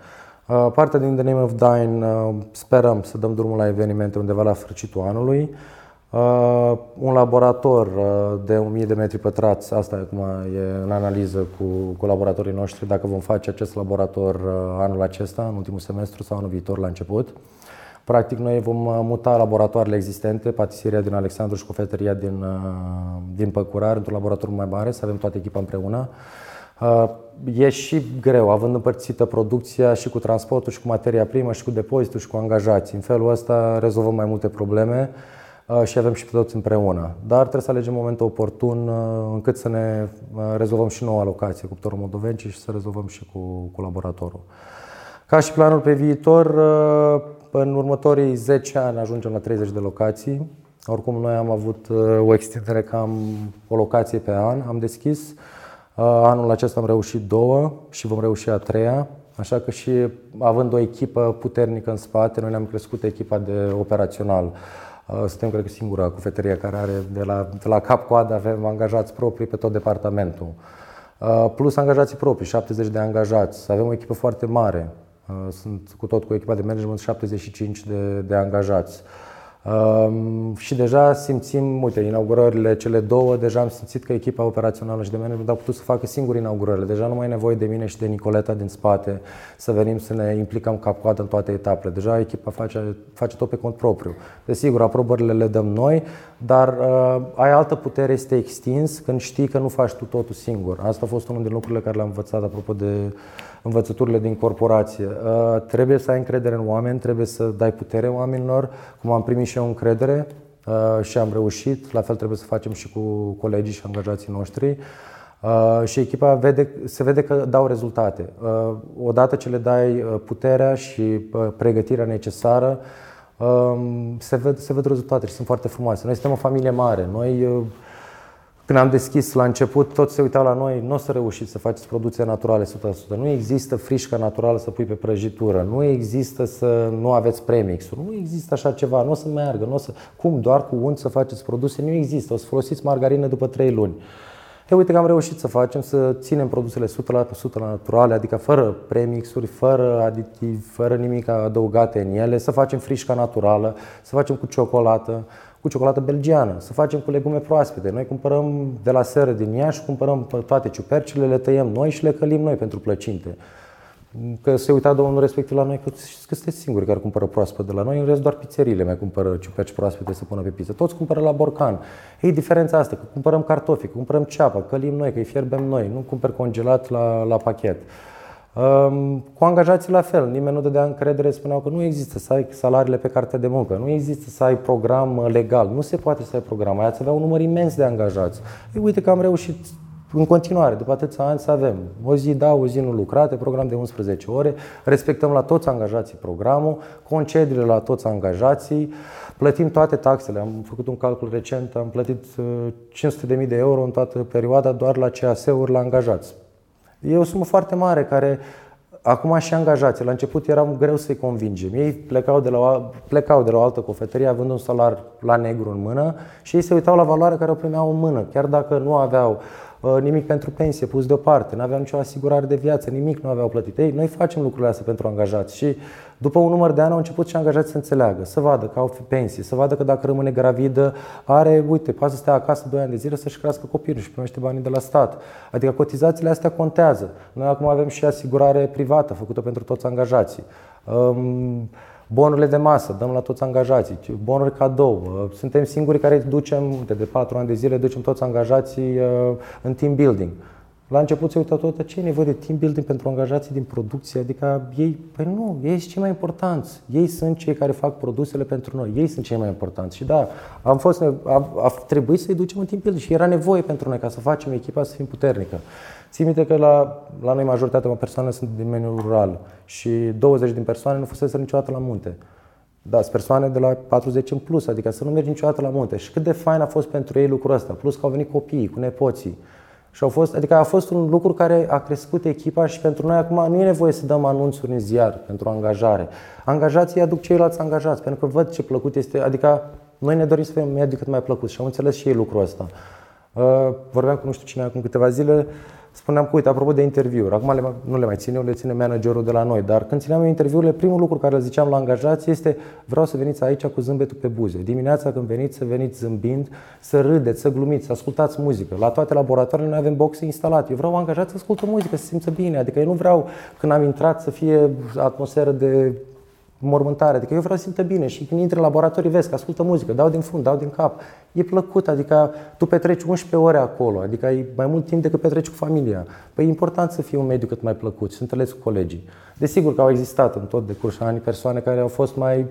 Uh, partea din The Name of Dine uh, sperăm să dăm drumul la evenimente undeva la sfârșitul anului. Un laborator de 1000 de metri pătrați, asta acum e în analiză cu colaboratorii noștri, dacă vom face acest laborator anul acesta, în ultimul semestru sau anul viitor la început. Practic, noi vom uh, muta laboratoarele existente, patiseria din Alexandru și cofetăria din, uh, din Păcurar, într-un laborator mai mare, să avem toată echipa împreună. Uh, e și greu, având împărțită producția și cu transportul, și cu materia primă, și cu depozitul, și cu angajații. În felul ăsta rezolvăm mai multe probleme și avem și pe toți împreună. Dar trebuie să alegem momentul oportun încât să ne rezolvăm și noua locație, cuptorul Moldovenci, și să rezolvăm și cu, cu laboratorul. Ca și planul pe viitor, în următorii 10 ani ajungem la 30 de locații. Oricum, noi am avut uh, o extindere cam o locație pe an, am deschis. Uh, anul acesta am reușit două și vom reuși a treia. Așa că și având o echipă puternică în spate, noi ne-am crescut echipa de operațional. Uh, suntem, cred că, singura cufetărie care are de la, de la cap-coadă, avem angajați proprii pe tot departamentul. Plus angajații proprii, 70 de angajați. Avem o echipă foarte mare. Uh, sunt cu tot cu echipa de management 75 de, de angajați. Um, și deja simțim, uite, inaugurările cele două, deja am simțit că echipa operațională și de management au putut să facă singuri inaugurările. Deja nu mai e nevoie de mine și de Nicoleta din spate să venim să ne implicăm cap-coadă în toate etapele. Deja echipa face, face tot pe cont propriu. Desigur, aprobările le dăm noi, dar uh, ai altă putere, este extins când știi că nu faci tu totul singur. Asta a fost unul din lucrurile care le-am învățat apropo de învățăturile din corporație. Uh, trebuie să ai încredere în oameni, trebuie să dai putere oamenilor, cum am primit și eu încredere uh, și am reușit. La fel trebuie să facem și cu colegii și angajații noștri. Uh, și echipa vede, se vede că dau rezultate. Odată ce le dai puterea și pregătirea necesară, um, se ved, se ved rezultate și sunt foarte frumoase. Noi suntem o familie mare. Noi când am deschis la început, toți se uitau la noi, nu o să reușiți să faceți producție naturale 100%. Nu există frișcă naturală să pui pe prăjitură, nu există să nu aveți premixuri, nu există așa ceva, nu o să meargă, nu o să... Cum, doar cu unt să faceți produse? Nu există, o să folosiți margarină după 3 luni. E, uite că am reușit să facem, să ținem produsele 100% la naturale, adică fără premixuri, fără aditivi, fără nimic adăugate în ele, să facem frișca naturală, să facem cu ciocolată, cu ciocolată belgiană, să facem cu legume proaspete. Noi cumpărăm de la seră din Iași, cumpărăm toate ciupercile, le tăiem noi și le călim noi pentru plăcinte. Că se uita domnul respectiv la noi, că, că sunteți singuri care cumpără proaspăt de la noi, în rest doar pizzeriile mai cumpără ciuperci proaspete să pună pe pizza. Toți cumpără la borcan. Ei, diferența asta, că cumpărăm cartofi, că cumpărăm ceapă, călim noi, că îi fierbem noi, nu cumpăr congelat la, la pachet. Cu angajații la fel, nimeni nu dădea încredere, spuneau că nu există să ai salariile pe cartea de muncă, nu există să ai program uh, legal, nu se poate să ai program, aia să avea un număr imens de angajați. Ei, uite că am reușit în continuare, după atâția ani, să avem o zi da, o zi nu lucrate, program de 11 ore, respectăm la toți angajații programul, concediile la toți angajații, plătim toate taxele. Am făcut un calcul recent, am plătit 500.000 uh, de euro în toată perioada doar la CAS-uri la angajați. E o sumă foarte mare care Acum și angajații. La început era greu să-i convingem. Ei plecau de, la, plecau de la o altă cofetărie având un salar la negru în mână și ei se uitau la valoarea care o primeau în mână. Chiar dacă nu aveau uh, nimic pentru pensie pus deoparte, nu aveau nicio asigurare de viață, nimic nu aveau plătit. Ei, noi facem lucrurile astea pentru angajați și după un număr de ani au început și angajații să înțeleagă, să vadă că au pensie, să vadă că dacă rămâne gravidă, are, uite, poate să stea acasă 2 ani de zile să-și crească copilul și primește banii de la stat. Adică cotizațiile astea contează. Noi acum avem și asigurare privată făcută pentru toți angajații. Um, bonurile de masă, dăm la toți angajații, bonuri cadou. Suntem singurii care ducem, de, de 4 ani de zile, ducem toți angajații uh, în team building. La început se uită tot, ce e nevoie de team building pentru angajații din producție? Adică ei, păi nu, ei sunt cei mai importanți. Ei sunt cei care fac produsele pentru noi. Ei sunt cei mai importanți. Și da, am fost, a, a trebuit să-i ducem în team building și era nevoie pentru noi ca să facem echipa să fim puternică. Țin minte că la, la noi majoritatea persoane sunt din mediul rural și 20 din persoane nu fusese niciodată la munte. Da, sunt persoane de la 40 în plus, adică să nu mergi niciodată la munte. Și cât de fain a fost pentru ei lucrul ăsta, plus că au venit copiii cu nepoții. Și au fost, adică a fost un lucru care a crescut echipa și pentru noi acum nu e nevoie să dăm anunțuri în ziar pentru angajare. Angajații aduc ceilalți angajați, pentru că văd ce plăcut este, adică noi ne dorim să fim mediu cât mai plăcut și au înțeles și ei lucrul ăsta. Uh, vorbeam cu nu știu cine acum câteva zile, spuneam că, uite, apropo de interviuri, acum le, nu le mai țin eu, le ține managerul de la noi, dar când țineam interviurile, primul lucru care le ziceam la angajați este vreau să veniți aici cu zâmbetul pe buze. Dimineața când veniți, să veniți zâmbind, să râdeți, să glumiți, să ascultați muzică. La toate laboratoarele noi avem boxe instalate. Eu vreau angajați să ascultă muzică, să se simtă bine. Adică eu nu vreau când am intrat să fie atmosferă de mormântare. Adică eu vreau să simtă bine și când intri în laboratorii vezi că ascultă muzică, dau din fund, dau din cap. E plăcut, adică tu petreci 11 ore acolo, adică ai mai mult timp decât petreci cu familia. Păi e important să fie un mediu cât mai plăcut, să întâlnești cu colegii. Desigur că au existat în tot decursul anii persoane care au fost mai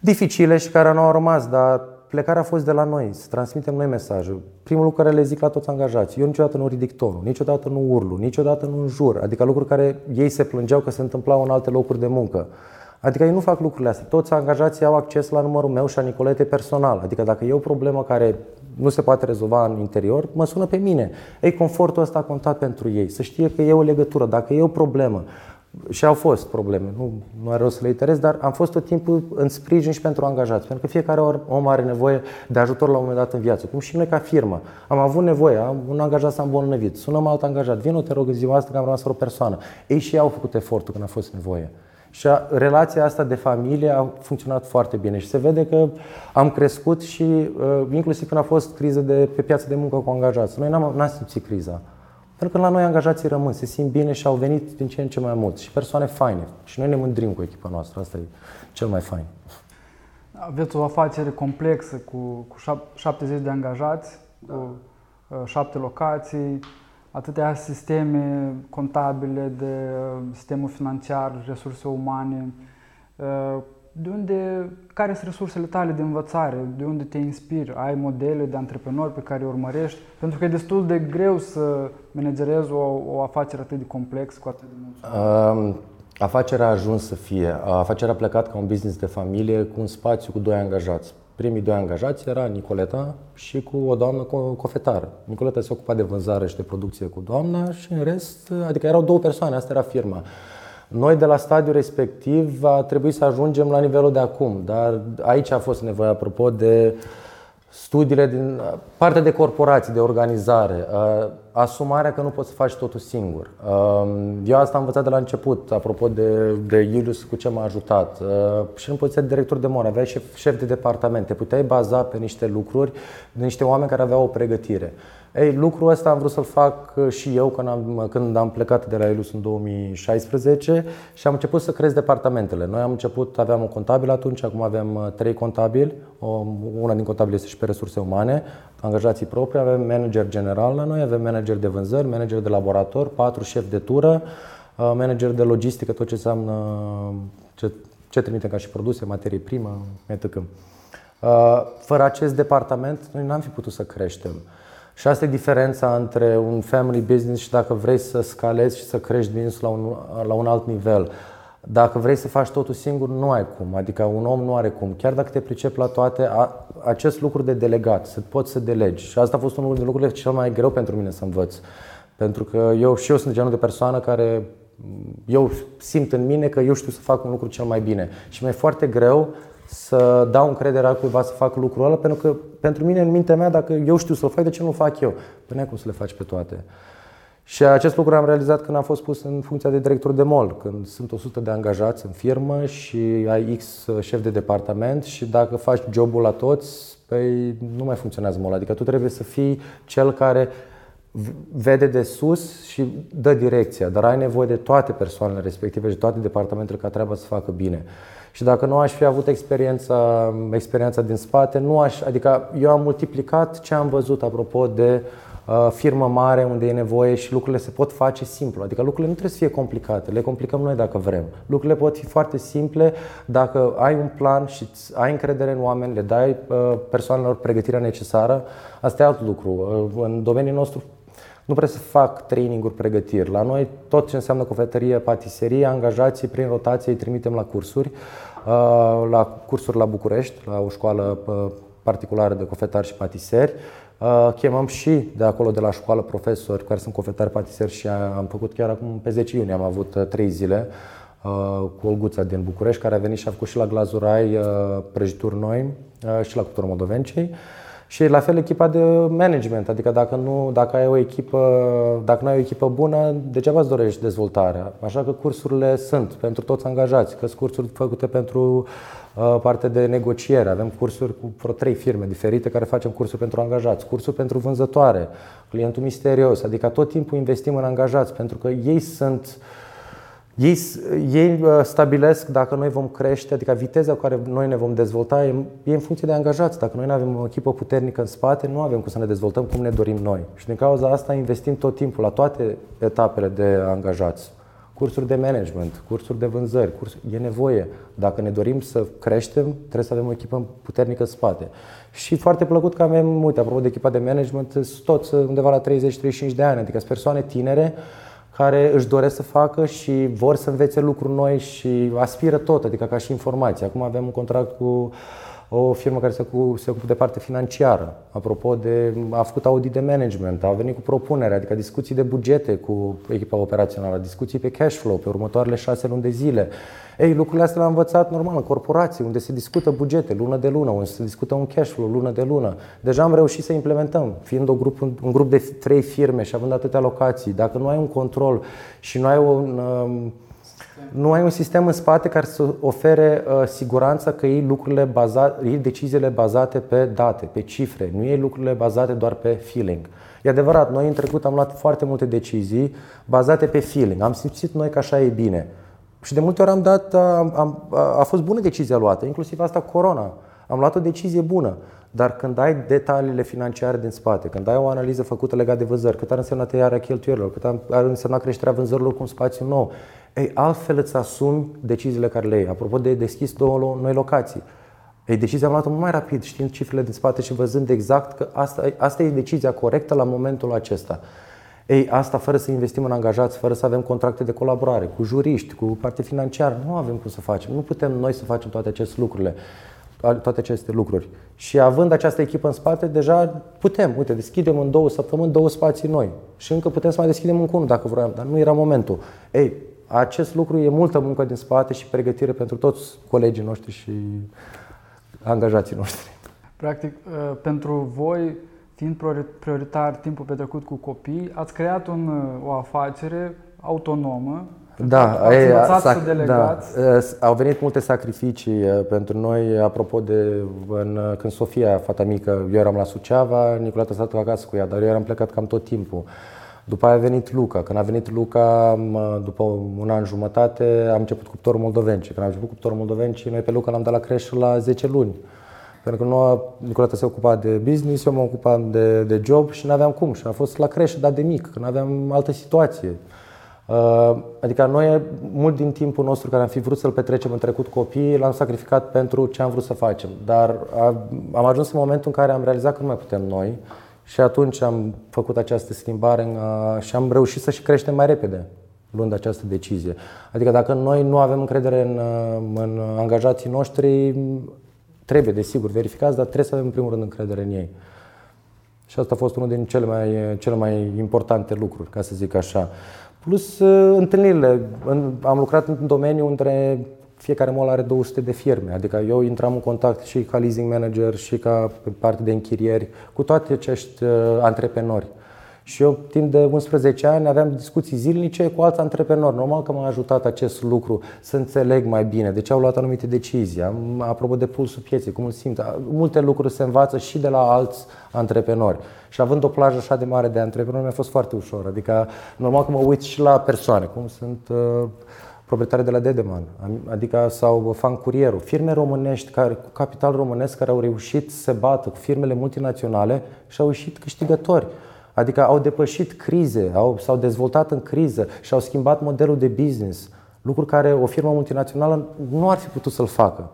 dificile și care nu au rămas, dar plecarea a fost de la noi, să transmitem noi mesajul. Primul lucru care le zic la toți angajații, eu niciodată nu ridic tonul, niciodată nu urlu, niciodată nu înjur, adică lucruri care ei se plângeau că se întâmplau în alte locuri de muncă. Adică ei nu fac lucrurile astea. Toți angajații au acces la numărul meu și a Nicolete personal. Adică dacă e o problemă care nu se poate rezolva în interior, mă sună pe mine. Ei, confortul ăsta a contat pentru ei. Să știe că e o legătură. Dacă e o problemă, și au fost probleme, nu, nu are rost să le iterez, dar am fost tot timpul în sprijin și pentru angajați, pentru că fiecare om are nevoie de ajutor la un moment dat în viață, cum și noi ca firmă. Am avut nevoie, am un angajat s-a îmbolnăvit, sunăm alt angajat, vină te rog ziua asta că am rămas fără o persoană. Ei și ei au făcut efortul când a fost nevoie. Și relația asta de familie a funcționat foarte bine și se vede că am crescut și uh, inclusiv când a fost criză de, pe piața de muncă cu angajați. Noi n-am, n-am simțit criza. Pentru că la noi angajații rămân, se simt bine și au venit din ce în ce mai mult și persoane faine. Și noi ne mândrim cu echipa noastră, asta e cel mai fain. Aveți o afacere complexă cu, cu 70 de angajați, da. cu uh, șapte locații, atâtea sisteme contabile, de uh, sistemul financiar, resurse umane. Uh, de unde, care sunt resursele tale de învățare? De unde te inspiri? Ai modele de antreprenori pe care îi urmărești? Pentru că e destul de greu să managerezi o, o afacere atât de complexă cu atât de mult. Um, afacerea a ajuns să fie. Afacerea a plecat ca un business de familie cu un spațiu cu doi angajați primii doi angajați era Nicoleta și cu o doamnă cofetară. Nicoleta se ocupa de vânzare și de producție cu doamna și în rest, adică erau două persoane, asta era firma. Noi de la stadiul respectiv a trebuit să ajungem la nivelul de acum, dar aici a fost nevoie, apropo de studiile din partea de corporații, de organizare, asumarea că nu poți să faci totul singur. Eu asta am învățat de la început, apropo de, de Iulius, cu ce m-a ajutat. Și în poziția de director de mor, aveai șef, șef de departament, te puteai baza pe niște lucruri, de niște oameni care aveau o pregătire. Ei, lucrul ăsta am vrut să-l fac uh, și eu când am, când am plecat de la Elus în 2016 și am început să crez departamentele. Noi am început, aveam un contabil atunci, acum avem uh, trei contabili. O, una din contabili este și pe resurse umane, angajații proprii, avem manager general la noi, avem manager de vânzări, manager de laborator, patru șefi de tură, uh, manager de logistică, tot ce înseamnă ce, ce trimitem ca și produse, materie primă, etc. Fără acest departament, noi n-am fi putut să creștem. Și asta e diferența între un family business și dacă vrei să scalezi și să crești business la un, la un alt nivel. Dacă vrei să faci totul singur, nu ai cum. Adică un om nu are cum. Chiar dacă te pricepi la toate, a, acest lucru de delegat, să poți să delegi. Și asta a fost unul dintre lucrurile cel mai greu pentru mine să învăț. Pentru că eu și eu sunt genul de persoană care eu simt în mine că eu știu să fac un lucru cel mai bine. Și mi-e foarte greu să dau încrederea cuiva să facă lucrul ăla, pentru că pentru mine, în mintea mea, dacă eu știu să-l fac, de ce nu fac eu? Păi nu cum să le faci pe toate. Și acest lucru am realizat când am fost pus în funcția de director de mall, când sunt 100 de angajați în firmă și ai X șef de departament și dacă faci jobul la toți, păi nu mai funcționează mall. Adică tu trebuie să fii cel care vede de sus și dă direcția, dar ai nevoie de toate persoanele respective și toate departamentele ca treaba să facă bine. Și dacă nu aș fi avut experiența, experiența din spate, nu aș, adică eu am multiplicat ce am văzut apropo de uh, firmă mare unde e nevoie și lucrurile se pot face simplu. Adică lucrurile nu trebuie să fie complicate, le complicăm noi dacă vrem. Lucrurile pot fi foarte simple dacă ai un plan și ai încredere în oameni, le dai uh, persoanelor pregătirea necesară. Asta e alt lucru. Uh, în domeniul nostru nu prea să fac traininguri, pregătiri. La noi tot ce înseamnă cofetărie, patiserie, angajații prin rotație îi trimitem la cursuri, uh, la cursuri la București, la o școală uh, particulară de cofetari și patiseri. Uh, chemăm și de acolo, de la școală, profesori care sunt cofetari, patiseri și am făcut chiar acum pe 10 iunie, am avut 3 zile cu Olguța din București, care a venit și a făcut și la Glazurai prăjituri noi și la Cultură Moldovencei. Și la fel echipa de management, adică dacă nu, dacă ai o echipă, dacă nu ai o echipă bună, degeaba îți dorești dezvoltarea. Așa că cursurile sunt pentru toți angajați, că sunt cursuri făcute pentru uh, parte de negociere. Avem cursuri cu vreo trei firme diferite care facem cursuri pentru angajați, cursuri pentru vânzătoare, clientul misterios, adică tot timpul investim în angajați pentru că ei sunt uh, ei, ei uh, stabilesc dacă noi vom crește, adică viteza cu care noi ne vom dezvolta e, e în funcție de angajați. Dacă noi nu avem o echipă puternică în spate, nu avem cum să ne dezvoltăm cum ne dorim noi. Și din cauza asta investim tot timpul la toate etapele de angajați. Cursuri de management, cursuri de vânzări, cursuri. e nevoie. Dacă ne dorim să creștem, trebuie să avem o echipă puternică în spate. Și foarte plăcut că avem, uite, apropo de echipa de management, toți undeva la 30-35 de ani, adică sunt persoane tinere care își doresc să facă și vor să învețe lucruri noi și aspiră tot, adică ca și informație. Acum avem un contract cu o firmă care se ocupă de parte financiară. Apropo de, a făcut audit de management, a venit cu propunere, adică discuții de bugete cu echipa operațională, discuții pe cash flow, pe următoarele șase luni de zile. Ei, lucrurile astea le-am învățat normal în corporații, unde se discută bugete lună de lună, unde se discută un cash flow lună de lună. Deja am reușit să implementăm, fiind un grup, un grup de trei firme și având atâtea locații. Dacă nu ai un control și nu ai un, um, nu ai un sistem în spate care să ofere uh, siguranța că iei lucrurile bazate, iei deciziile bazate pe date, pe cifre, nu iei lucrurile bazate doar pe feeling. E adevărat, noi în trecut am luat foarte multe decizii bazate pe feeling. Am simțit noi că așa e bine. Și de multe ori am dat, am, am, a fost bună decizia luată, inclusiv asta corona. Am luat o decizie bună. Dar când ai detaliile financiare din spate, când ai o analiză făcută legat de vânzări, cât ar însemna tăiarea cheltuielor, cât ar însemna creșterea vânzărilor cu un spațiu nou, ei, altfel îți asumi deciziile care le iei. Apropo de deschis două noi locații. Ei, decizia am luat-o mai rapid, știind cifrele din spate și văzând exact că asta, asta e decizia corectă la momentul acesta. Ei, asta fără să investim în angajați, fără să avem contracte de colaborare cu juriști, cu parte financiară, nu avem cum să facem. Nu putem noi să facem toate aceste lucrurile toate aceste lucruri. Și având această echipă în spate, deja putem, uite, deschidem în două săptămâni două spații noi și încă putem să mai deschidem încă unul dacă vroiam, dar nu era momentul. Ei, acest lucru e multă muncă din spate și pregătire pentru toți colegii noștri și angajații noștri. Practic, uh, pentru voi, fiind prioritar timpul petrecut cu copii, ați creat un, uh, o afacere autonomă da, ați, sac, da, au venit multe sacrificii pentru noi, apropo de în, când Sofia, fata mică, eu eram la Suceava, Nicoleta a stat acasă cu ea, dar eu eram plecat cam tot timpul. După aia a venit Luca. Când a venit Luca, după un an jumătate, am început cuptorul Moldovenci. Când am început cuptorul Moldovenci, noi pe Luca l-am dat la creșă la 10 luni. Pentru că nu, Nicoleta se ocupa de business, eu mă ocupam de, de job și nu aveam cum. Și a fost la creșă, dar de mic, când aveam altă situație. Uh, adică noi, mult din timpul nostru care am fi vrut să-l petrecem în trecut copiii, l-am sacrificat pentru ce am vrut să facem. Dar am ajuns în momentul în care am realizat că nu mai putem noi și atunci am făcut această schimbare uh, și am reușit să și creștem mai repede luând această decizie. Adică dacă noi nu avem încredere în, uh, în angajații noștri, trebuie, desigur, verificați, dar trebuie să avem în primul rând încredere în ei. Și asta a fost unul din cele mai, cele mai importante lucruri, ca să zic așa. Plus uh, întâlnirile. Am lucrat într-un domeniu între fiecare mall are 200 de firme, adică eu intram în contact și ca leasing manager și ca parte de închirieri cu toate acești uh, antreprenori. Și eu, timp de 11 ani, aveam discuții zilnice cu alți antreprenori. Normal că m-a ajutat acest lucru să înțeleg mai bine de ce au luat anumite decizii. Am, apropo de pulsul pieței, cum îl simt. Multe lucruri se învață și de la alți antreprenori. Și având o plajă așa de mare de antreprenori, mi-a fost foarte ușor. Adică, normal că mă uit și la persoane, cum sunt uh, proprietare de la Dedeman, adică sau Fan Curierul, firme românești care, cu capital românesc care au reușit să se bată cu firmele multinaționale și au ieșit câștigători. Adică au depășit crize, au, s-au dezvoltat în criză și au schimbat modelul de business, lucruri care o firmă multinațională nu ar fi putut să-l facă.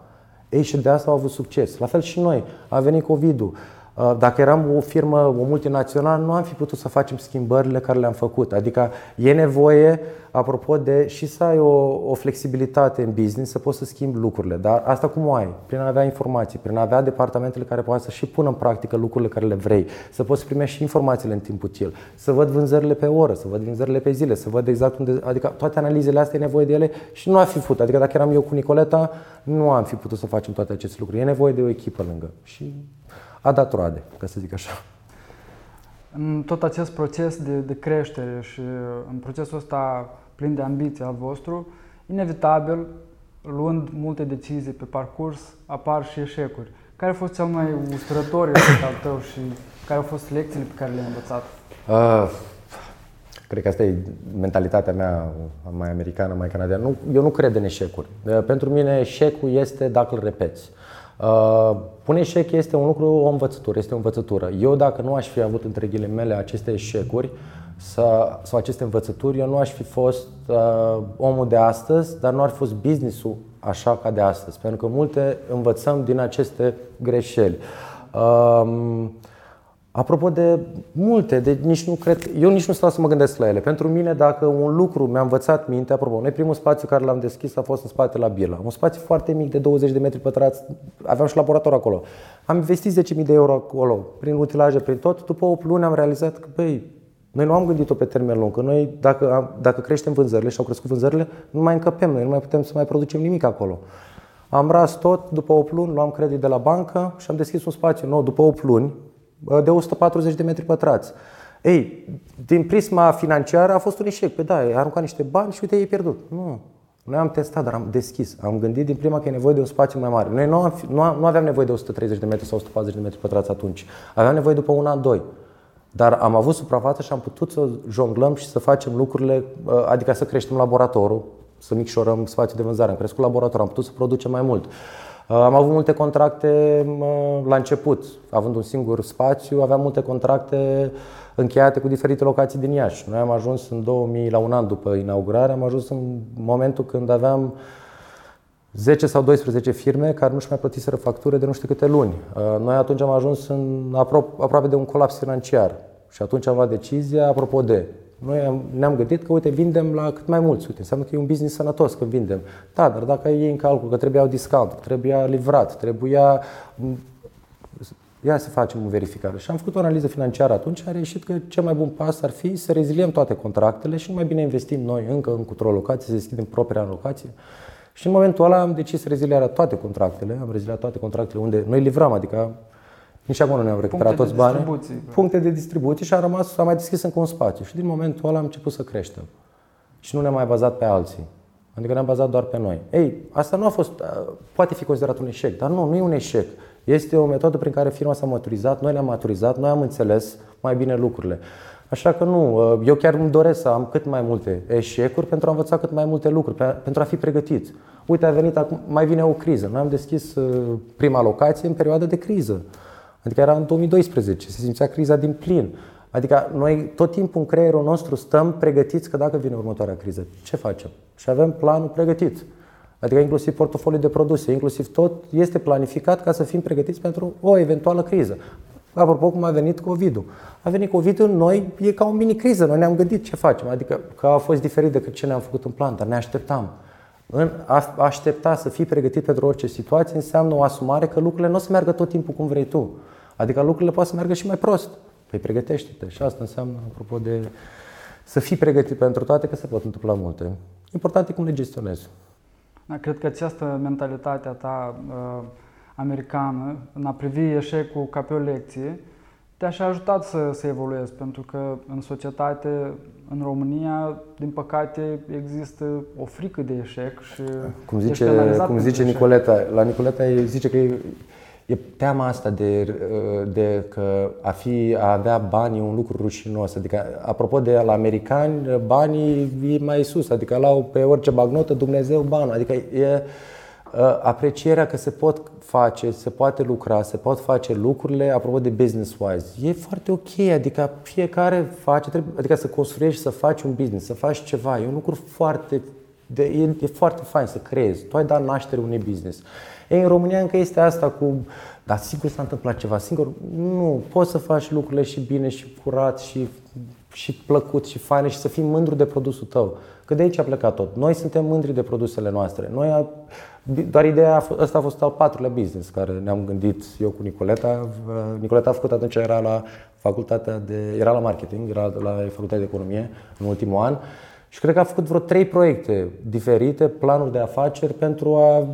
Ei și de asta au avut succes. La fel și noi. A venit COVID-ul. Uh, dacă eram o firmă, o multinațională, nu am fi putut să facem schimbările care le-am făcut. Adică e nevoie, apropo de și să ai o, o flexibilitate în business, să poți să schimbi lucrurile. Dar asta cum o ai? Prin a avea informații, prin a avea departamentele care poate să și pună în practică lucrurile care le vrei, să poți primești și informațiile în timp util, să văd vânzările pe oră, să văd vânzările pe zile, să văd exact unde. Adică toate analizele astea e nevoie de ele și nu ar fi făcut. Adică dacă eram eu cu Nicoleta, nu am fi putut să facem toate aceste lucruri. E nevoie de o echipă lângă. Și a dat roade, ca să zic așa. În tot acest proces de, de creștere și în procesul ăsta plin de ambiție al vostru, inevitabil, luând multe decizii pe parcurs, apar și eșecuri. Care a fost cel mai usturător al tău și care au fost lecțiile pe care le-ai învățat? Uh, cred că asta e mentalitatea mea mai americană, mai canadiană. Nu, eu nu cred în eșecuri. Pentru mine eșecul este dacă îl repeți. Uh, pune eșec este un lucru, o învățătură, este o învățătură. Eu dacă nu aș fi avut între ghilimele aceste eșecuri sau aceste învățături, eu nu aș fi fost uh, omul de astăzi, dar nu ar fi fost businessul așa ca de astăzi. Pentru că multe învățăm din aceste greșeli. Uh, Apropo de multe, de nici nu cred, eu nici nu stau să mă gândesc la ele. Pentru mine, dacă un lucru mi-a învățat minte, apropo, noi primul spațiu care l-am deschis a fost în spate la Birla. Un spațiu foarte mic de 20 de metri pătrați, aveam și laborator acolo. Am investit 10.000 de euro acolo, prin utilaje, prin tot. După 8 luni am realizat că, băi, noi nu am gândit-o pe termen lung, că noi, dacă, dacă creștem vânzările și au crescut vânzările, nu mai încăpem, noi nu mai putem să mai producem nimic acolo. Am ras tot, după 8 luni, luam credit de la bancă și am deschis un spațiu nou după 8 luni, de 140 de metri pătrați. Ei, din prisma financiară a fost un eșec. Pe da, ai aruncat niște bani și uite, ei pierdut. Nu. Noi am testat, dar am deschis. Am gândit din prima că e nevoie de un spațiu mai mare. Noi nu, am, nu, nu aveam nevoie de 130 de metri sau 140 de metri pătrați atunci. Aveam nevoie după un an, doi. Dar am avut suprafață și am putut să jonglăm și să facem lucrurile, adică să creștem laboratorul, să micșorăm spațiul de vânzare. Am crescut laboratorul, am putut să producem mai mult. Uh, am avut multe contracte la început, având un singur spațiu, aveam multe contracte încheiate cu diferite locații din Iași. Noi am ajuns în 2000, la un an după inaugurare, am ajuns în momentul când aveam 10 sau 12 firme care nu-și mai plătiseră facture de nu știu câte luni. Uh, noi atunci am ajuns în aproape de un colaps financiar și atunci am luat decizia, apropo de, noi ne-am gândit că, uite, vindem la cât mai mulți. Uite, înseamnă că e un business sănătos când vindem. Da, dar dacă iei în calcul că trebuia discount, trebuia livrat, trebuia ia să facem o verificare. Și am făcut o analiză financiară atunci, a reieșit că cel mai bun pas ar fi să reziliem toate contractele și nu mai bine investim noi încă în o locație, să deschidem propria locație. Și în momentul ăla am decis rezilierea toate contractele, am reziliat toate contractele unde noi livram, adică nici acum nu ne-am recuperat toți banii. Puncte de distribuție și a rămas, a mai deschis încă un spațiu. Și din momentul ăla am început să creștem. Și nu ne-am mai bazat pe alții. Adică ne-am bazat doar pe noi. Ei, asta nu a fost, poate fi considerat un eșec, dar nu, nu e un eșec. Este o metodă prin care firma s-a maturizat, noi ne-am maturizat, noi am înțeles mai bine lucrurile. Așa că nu, eu chiar îmi doresc să am cât mai multe eșecuri pentru a învăța cât mai multe lucruri, pentru a fi pregătit. Uite, a venit acum, mai vine o criză. Noi am deschis prima locație în perioada de criză. Adică era în 2012, se simțea criza din plin. Adică noi tot timpul în creierul nostru stăm pregătiți că dacă vine următoarea criză, ce facem? Și avem planul pregătit. Adică inclusiv portofoliul de produse, inclusiv tot este planificat ca să fim pregătiți pentru o eventuală criză. Apropo cum a venit COVID-ul. A venit COVID-ul, noi e ca o mini-criză, noi ne-am gândit ce facem. Adică că a fost diferit decât ce ne-am făcut în plan, dar ne așteptam. În a aștepta să fii pregătit pentru orice situație înseamnă o asumare că lucrurile nu o să meargă tot timpul cum vrei tu. Adică lucrurile pot să meargă și mai prost. Păi pregătește-te. Și asta înseamnă, apropo de să fii pregătit pentru toate, că se pot întâmpla multe. Important e cum le gestionezi. Da, cred că această mentalitate a ta uh, americană, în a privi eșecul ca pe o lecție, te-a și ajutat să, să evoluezi, pentru că în societate, în România, din păcate, există o frică de eșec și Cum zice, cum zice Nicoleta, la Nicoleta zice că e, e teama asta de, de că a, fi, a avea bani e un lucru rușinos. Adică, apropo de la americani, banii e mai sus, adică la pe orice bagnotă Dumnezeu bani. Adică e, Uh, aprecierea că se pot face, se poate lucra, se pot face lucrurile, apropo de business-wise, e foarte ok, adică fiecare face, trebuie, adică să construiești, să faci un business, să faci ceva, e un lucru foarte, de, e, e foarte fain să creezi, tu ai dat naștere unui business. Ei, în România încă este asta cu, dar sigur s-a întâmplat ceva, singur, nu, poți să faci lucrurile și bine și curat și, și plăcut și fain și să fii mândru de produsul tău. Că de aici a plecat tot. Noi suntem mândri de produsele noastre. Noi doar ideea, asta a fost al patrulea business care ne-am gândit eu cu Nicoleta. Nicoleta a făcut atunci, era la facultatea de, era la marketing, era la facultatea de economie în ultimul an și cred că a făcut vreo trei proiecte diferite, planuri de afaceri pentru a...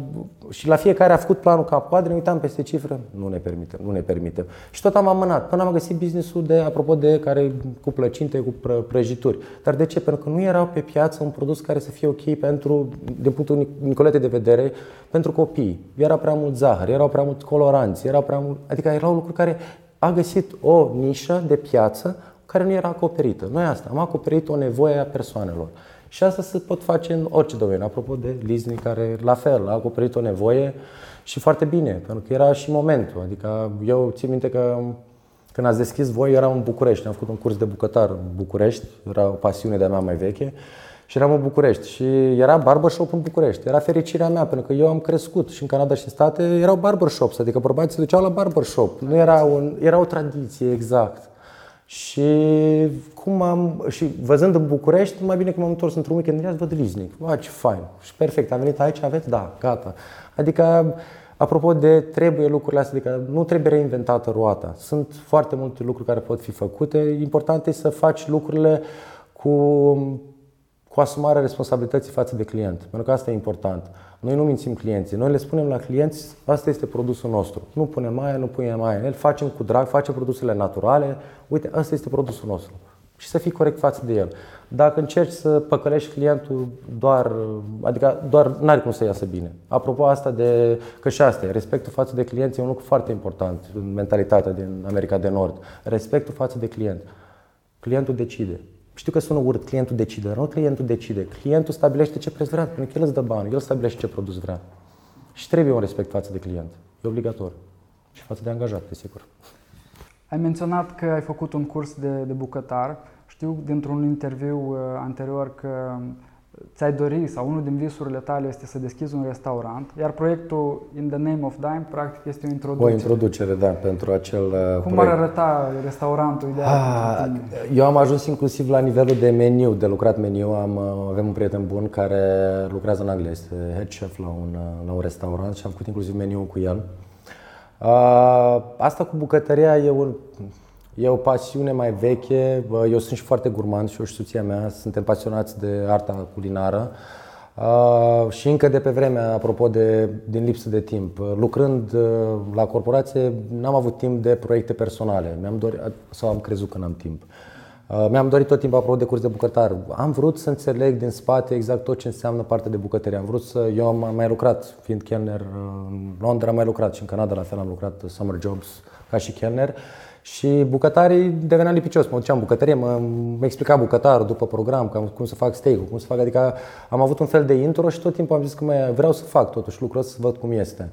Și la fiecare a făcut planul ca poate, ne uitam peste cifre, nu ne permitem, nu ne permitem. Și tot am amânat, până am găsit businessul de, apropo de, care cu plăcinte, cu prăjituri. Dar de ce? Pentru că nu era pe piață un produs care să fie ok pentru, din punctul Nicolete de vedere, pentru copii. Era prea mult zahăr, erau prea mult coloranți, era prea mult... Adică erau lucruri care a găsit o nișă de piață care nu era acoperită. Noi asta, am acoperit o nevoie a persoanelor. Și asta se pot face în orice domeniu. Apropo de Disney, care la fel a acoperit o nevoie și foarte bine, pentru că era și momentul. Adică eu țin minte că când ați deschis voi, eram în București. Am făcut un curs de bucătar în București, era o pasiune de-a mea mai veche. Și eram în București și era barbershop în București. Era fericirea mea, pentru că eu am crescut și în Canada și în state erau barbershops, adică bărbații se duceau la barbershop. Nu era, un, era o tradiție, exact. Și cum am, și văzând în București, mai bine că m-am întors într-un weekend, ia văd Liznic. Bă, ce fain. Și perfect, am venit aici, aveți? Da, gata. Adică, apropo de trebuie lucrurile astea, adică nu trebuie reinventată roata. Sunt foarte multe lucruri care pot fi făcute. Important e să faci lucrurile cu, cu asumarea responsabilității față de client. Pentru că asta e important. Noi nu mințim clienții. Noi le spunem la clienți, asta este produsul nostru. Nu punem mai nu punem mai El facem cu drag, facem produsele naturale. Uite, asta este produsul nostru. Și să fii corect față de el. Dacă încerci să păcălești clientul doar, adică doar n-are cum să iasă bine. Apropo asta de, că și asta e, respectul față de clienți e un lucru foarte important în mentalitatea din America de Nord. Respectul față de client. Clientul decide. Știu că sună urât, clientul decide, dar nu clientul decide. Clientul stabilește ce preț vrea, pentru că el îți dă bani, el stabilește ce produs vrea. Și trebuie un respect față de client. E obligator. Și față de angajat, desigur. Ai menționat că ai făcut un curs de, de bucătar. Știu dintr-un interviu uh, anterior că ți-ai dori sau unul din visurile tale este să deschizi un restaurant, iar proiectul In the Name of Dime practic este o introducere. O introducere, da, pentru acel uh, Cum proiect. ar arăta restaurantul ideal ah, Eu am ajuns inclusiv la nivelul de meniu, de lucrat meniu. Am, uh, avem un prieten bun care lucrează în Anglia, este head chef la un, uh, la un restaurant și am făcut inclusiv meniu cu el. Asta cu bucătăria e un, E o pasiune mai veche. Eu sunt și foarte gurmand și eu și soția mea suntem pasionați de arta culinară. Uh, și încă de pe vremea, apropo de din lipsă de timp, lucrând uh, la corporație, n-am avut timp de proiecte personale. Mi-am dorit, sau am crezut că n-am timp. Uh, mi-am dorit tot timpul, apropo de curs de bucătar. Am vrut să înțeleg din spate exact tot ce înseamnă partea de bucătărie. Am vrut să. Eu am mai lucrat, fiind chelner în Londra, am mai lucrat și în Canada, la fel am lucrat summer jobs ca și chelner. Și bucătarii deveneau lipicios. Mă duceam bucătărie, mă, mă explica bucătarul după program cam cum să fac steak cum să fac, adică am avut un fel de intro și tot timpul am zis că mai vreau să fac totuși lucrul ăsta, să văd cum este.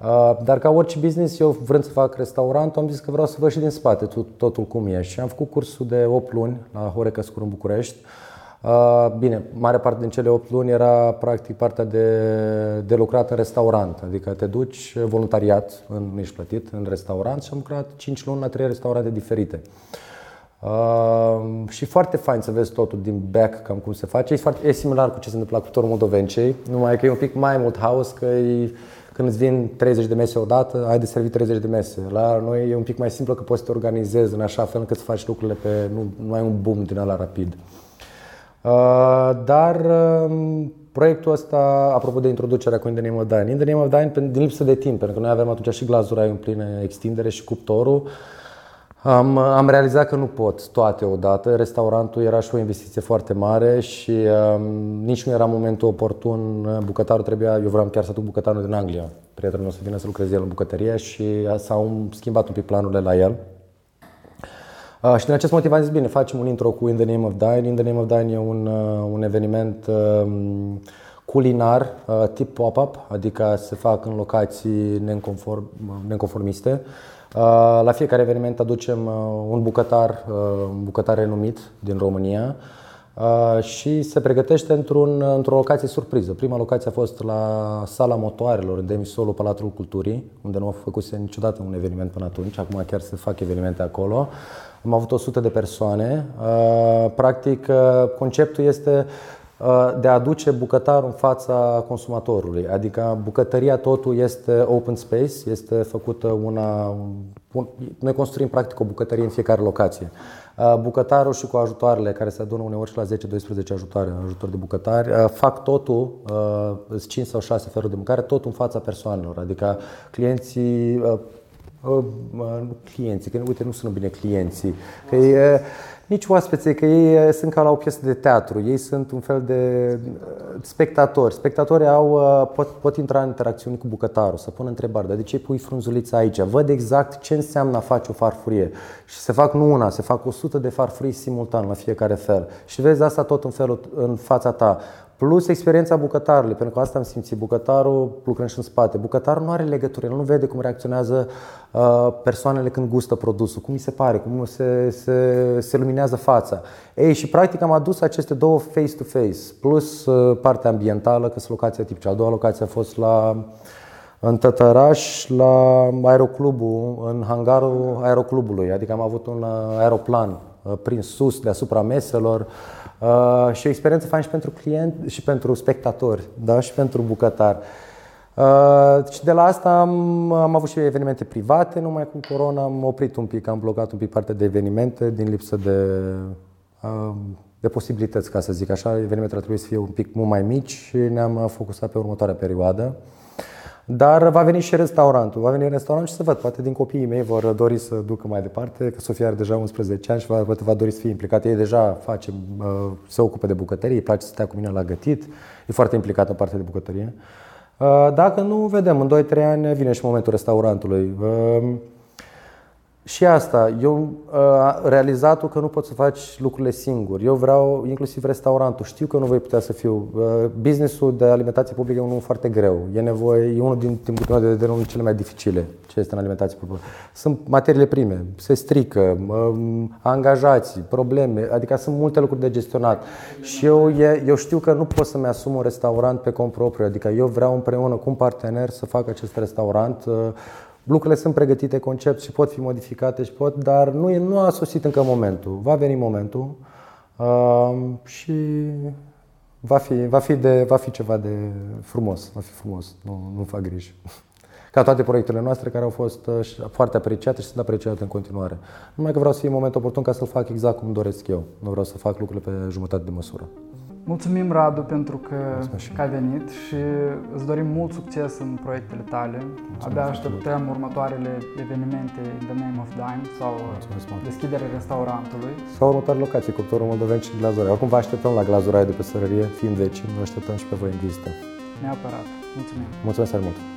Uh, dar ca orice business, eu vrând să fac restaurant, am zis că vreau să văd și din spate totul cum e. Și am făcut cursul de 8 luni la Horeca Scur în București. Uh, bine, mare parte din cele 8 luni era practic partea de, de lucrat în restaurant, adică te duci voluntariat, în, nu ești plătit, în restaurant și am lucrat 5 luni la 3 restaurante diferite. Uh, și foarte fain să vezi totul din back, cam cum se face. E, foarte, e similar cu ce se întâmplă cu Torul Moldovencei, numai că e un pic mai mult house, că e, când îți vin 30 de mese odată, ai de servit 30 de mese. La noi e un pic mai simplu că poți să te organizezi în așa fel încât să faci lucrurile pe... Nu, nu ai un boom din ala rapid. Uh, dar um, Proiectul ăsta, apropo de introducerea cu In the Name of Dine, In the Name of Dine din lipsă de timp, pentru că noi avem atunci și glazura în plină extindere și cuptorul, am, am realizat că nu pot toate odată. Restaurantul era și o investiție foarte mare și um, nici nu era momentul oportun. Bucătarul trebuia, eu vreau chiar să duc bucătarul din Anglia. Prietenul nostru vine să lucreze el în bucătărie și s-au schimbat un pic planurile la el. Uh, și din acest motiv am zis, bine, facem un intro cu In the Name of Dine. In the Name of Dine e un, uh, un eveniment uh, culinar uh, tip pop-up, adică se fac în locații neconform, neconformiste. Uh, la fiecare eveniment aducem uh, un bucătar, un bucătar renumit din România și se pregătește într-un, într-o locație surpriză. Prima locație a fost la Sala Motoarelor, în Demisolu, Palatul Culturii, unde nu a făcut niciodată un eveniment până atunci. Acum chiar se fac evenimente acolo. Am avut 100 de persoane. Practic, conceptul este Uh, de a aduce bucătarul în fața consumatorului. Adică bucătăria totul este open space, este făcută una... Noi construim practic o bucătărie în fiecare locație. Uh, bucătarul și cu ajutoarele care se adună uneori și la 10-12 ajutoare, ajutor de bucătari, uh, fac totul, 5 sau 6 feluri de mâncare, tot în fața persoanelor. Adică clienții clienții, că uite, nu sună bine clienții, că e, nici oaspeții, că ei eh, sunt ca la o piesă de teatru, ei sunt un fel de eh, spectatori. Spectatorii au, eh, pot, pot intra în interacțiuni cu bucătarul, să pună întrebări, dar de ce pui frunzulița aici? Văd exact ce înseamnă a face o farfurie. Și se fac nu una, se fac 100 de farfurii simultan la fiecare fel. Și vezi asta tot în, felul, în fața ta. Plus experiența bucătarului, pentru că asta am simțit. Bucătarul lucrând și în spate. Bucătarul nu are legătură, el nu vede cum reacționează uh, persoanele când gustă produsul, cum îi se pare, cum se, se, se luminează fața. Ei, și practic am adus aceste două face-to-face, plus uh, partea ambientală, că sunt locația tipică. A doua locație a fost la în Tătăraș, la aeroclubul, în hangarul aeroclubului. Adică am avut un uh, aeroplan prins sus deasupra meselor. Uh, și o experiență fain și pentru client și pentru spectatori, da? și pentru bucătar. Uh, și de la asta am, am avut și evenimente private, numai cu corona am oprit un pic, am blocat un pic partea de evenimente din lipsă de, uh, de posibilități, ca să zic așa. Evenimentele trebuie să fie un pic mult mai mici și ne-am focusat pe următoarea perioadă. Dar va veni și restaurantul. Va veni restaurant și să văd, poate din copiii mei vor dori să ducă mai departe, că Sofia are deja 11 ani și va, poate va dori să fie implicată. Ei deja face, uh, se ocupă de bucătărie, îi place să stea cu mine la gătit, e foarte implicată în partea de bucătărie. Uh, dacă nu, vedem, în 2-3 ani vine și momentul restaurantului. Uh, și asta, eu uh, realizatul că nu poți să faci lucrurile singur. Eu vreau inclusiv restaurantul. Știu că nu voi putea să fiu. Uh, businessul de alimentație publică e unul foarte greu. E nevoie, e unul din timpul meu de vedere unul cele mai dificile ce este în alimentație publică. Sunt materiile prime, se strică, uh, angajații, probleme, adică sunt multe lucruri de gestionat. Și eu, e, eu știu că nu pot să-mi asum un restaurant pe cont propriu, adică eu vreau împreună cu un partener să fac acest restaurant uh, Lucrurile sunt pregătite, concept și pot fi modificate și pot, dar nu, e, nu a sosit încă momentul. Va veni momentul uh, și va fi, va, fi de, va fi ceva de frumos. Va fi frumos, nu, nu fac griji. Ca toate proiectele noastre care au fost uh, foarte apreciate și sunt apreciate în continuare. Numai că vreau să fie momentul oportun ca să-l fac exact cum doresc eu. Nu vreau să fac lucrurile pe jumătate de măsură. Mulțumim, Radu, pentru că, că ai venit și îți dorim mult succes în proiectele tale. Mulțumesc Abia așteptăm următoarele evenimente in the name of Dime sau deschiderea restaurantului. Sau următoare locație, cuptorul moldoven și glazura. Acum vă așteptăm la glazura de pe sărărie, fiind vecini, vă așteptăm și pe voi în vizită. Neapărat. Mulțumim. Mulțumesc foarte mult.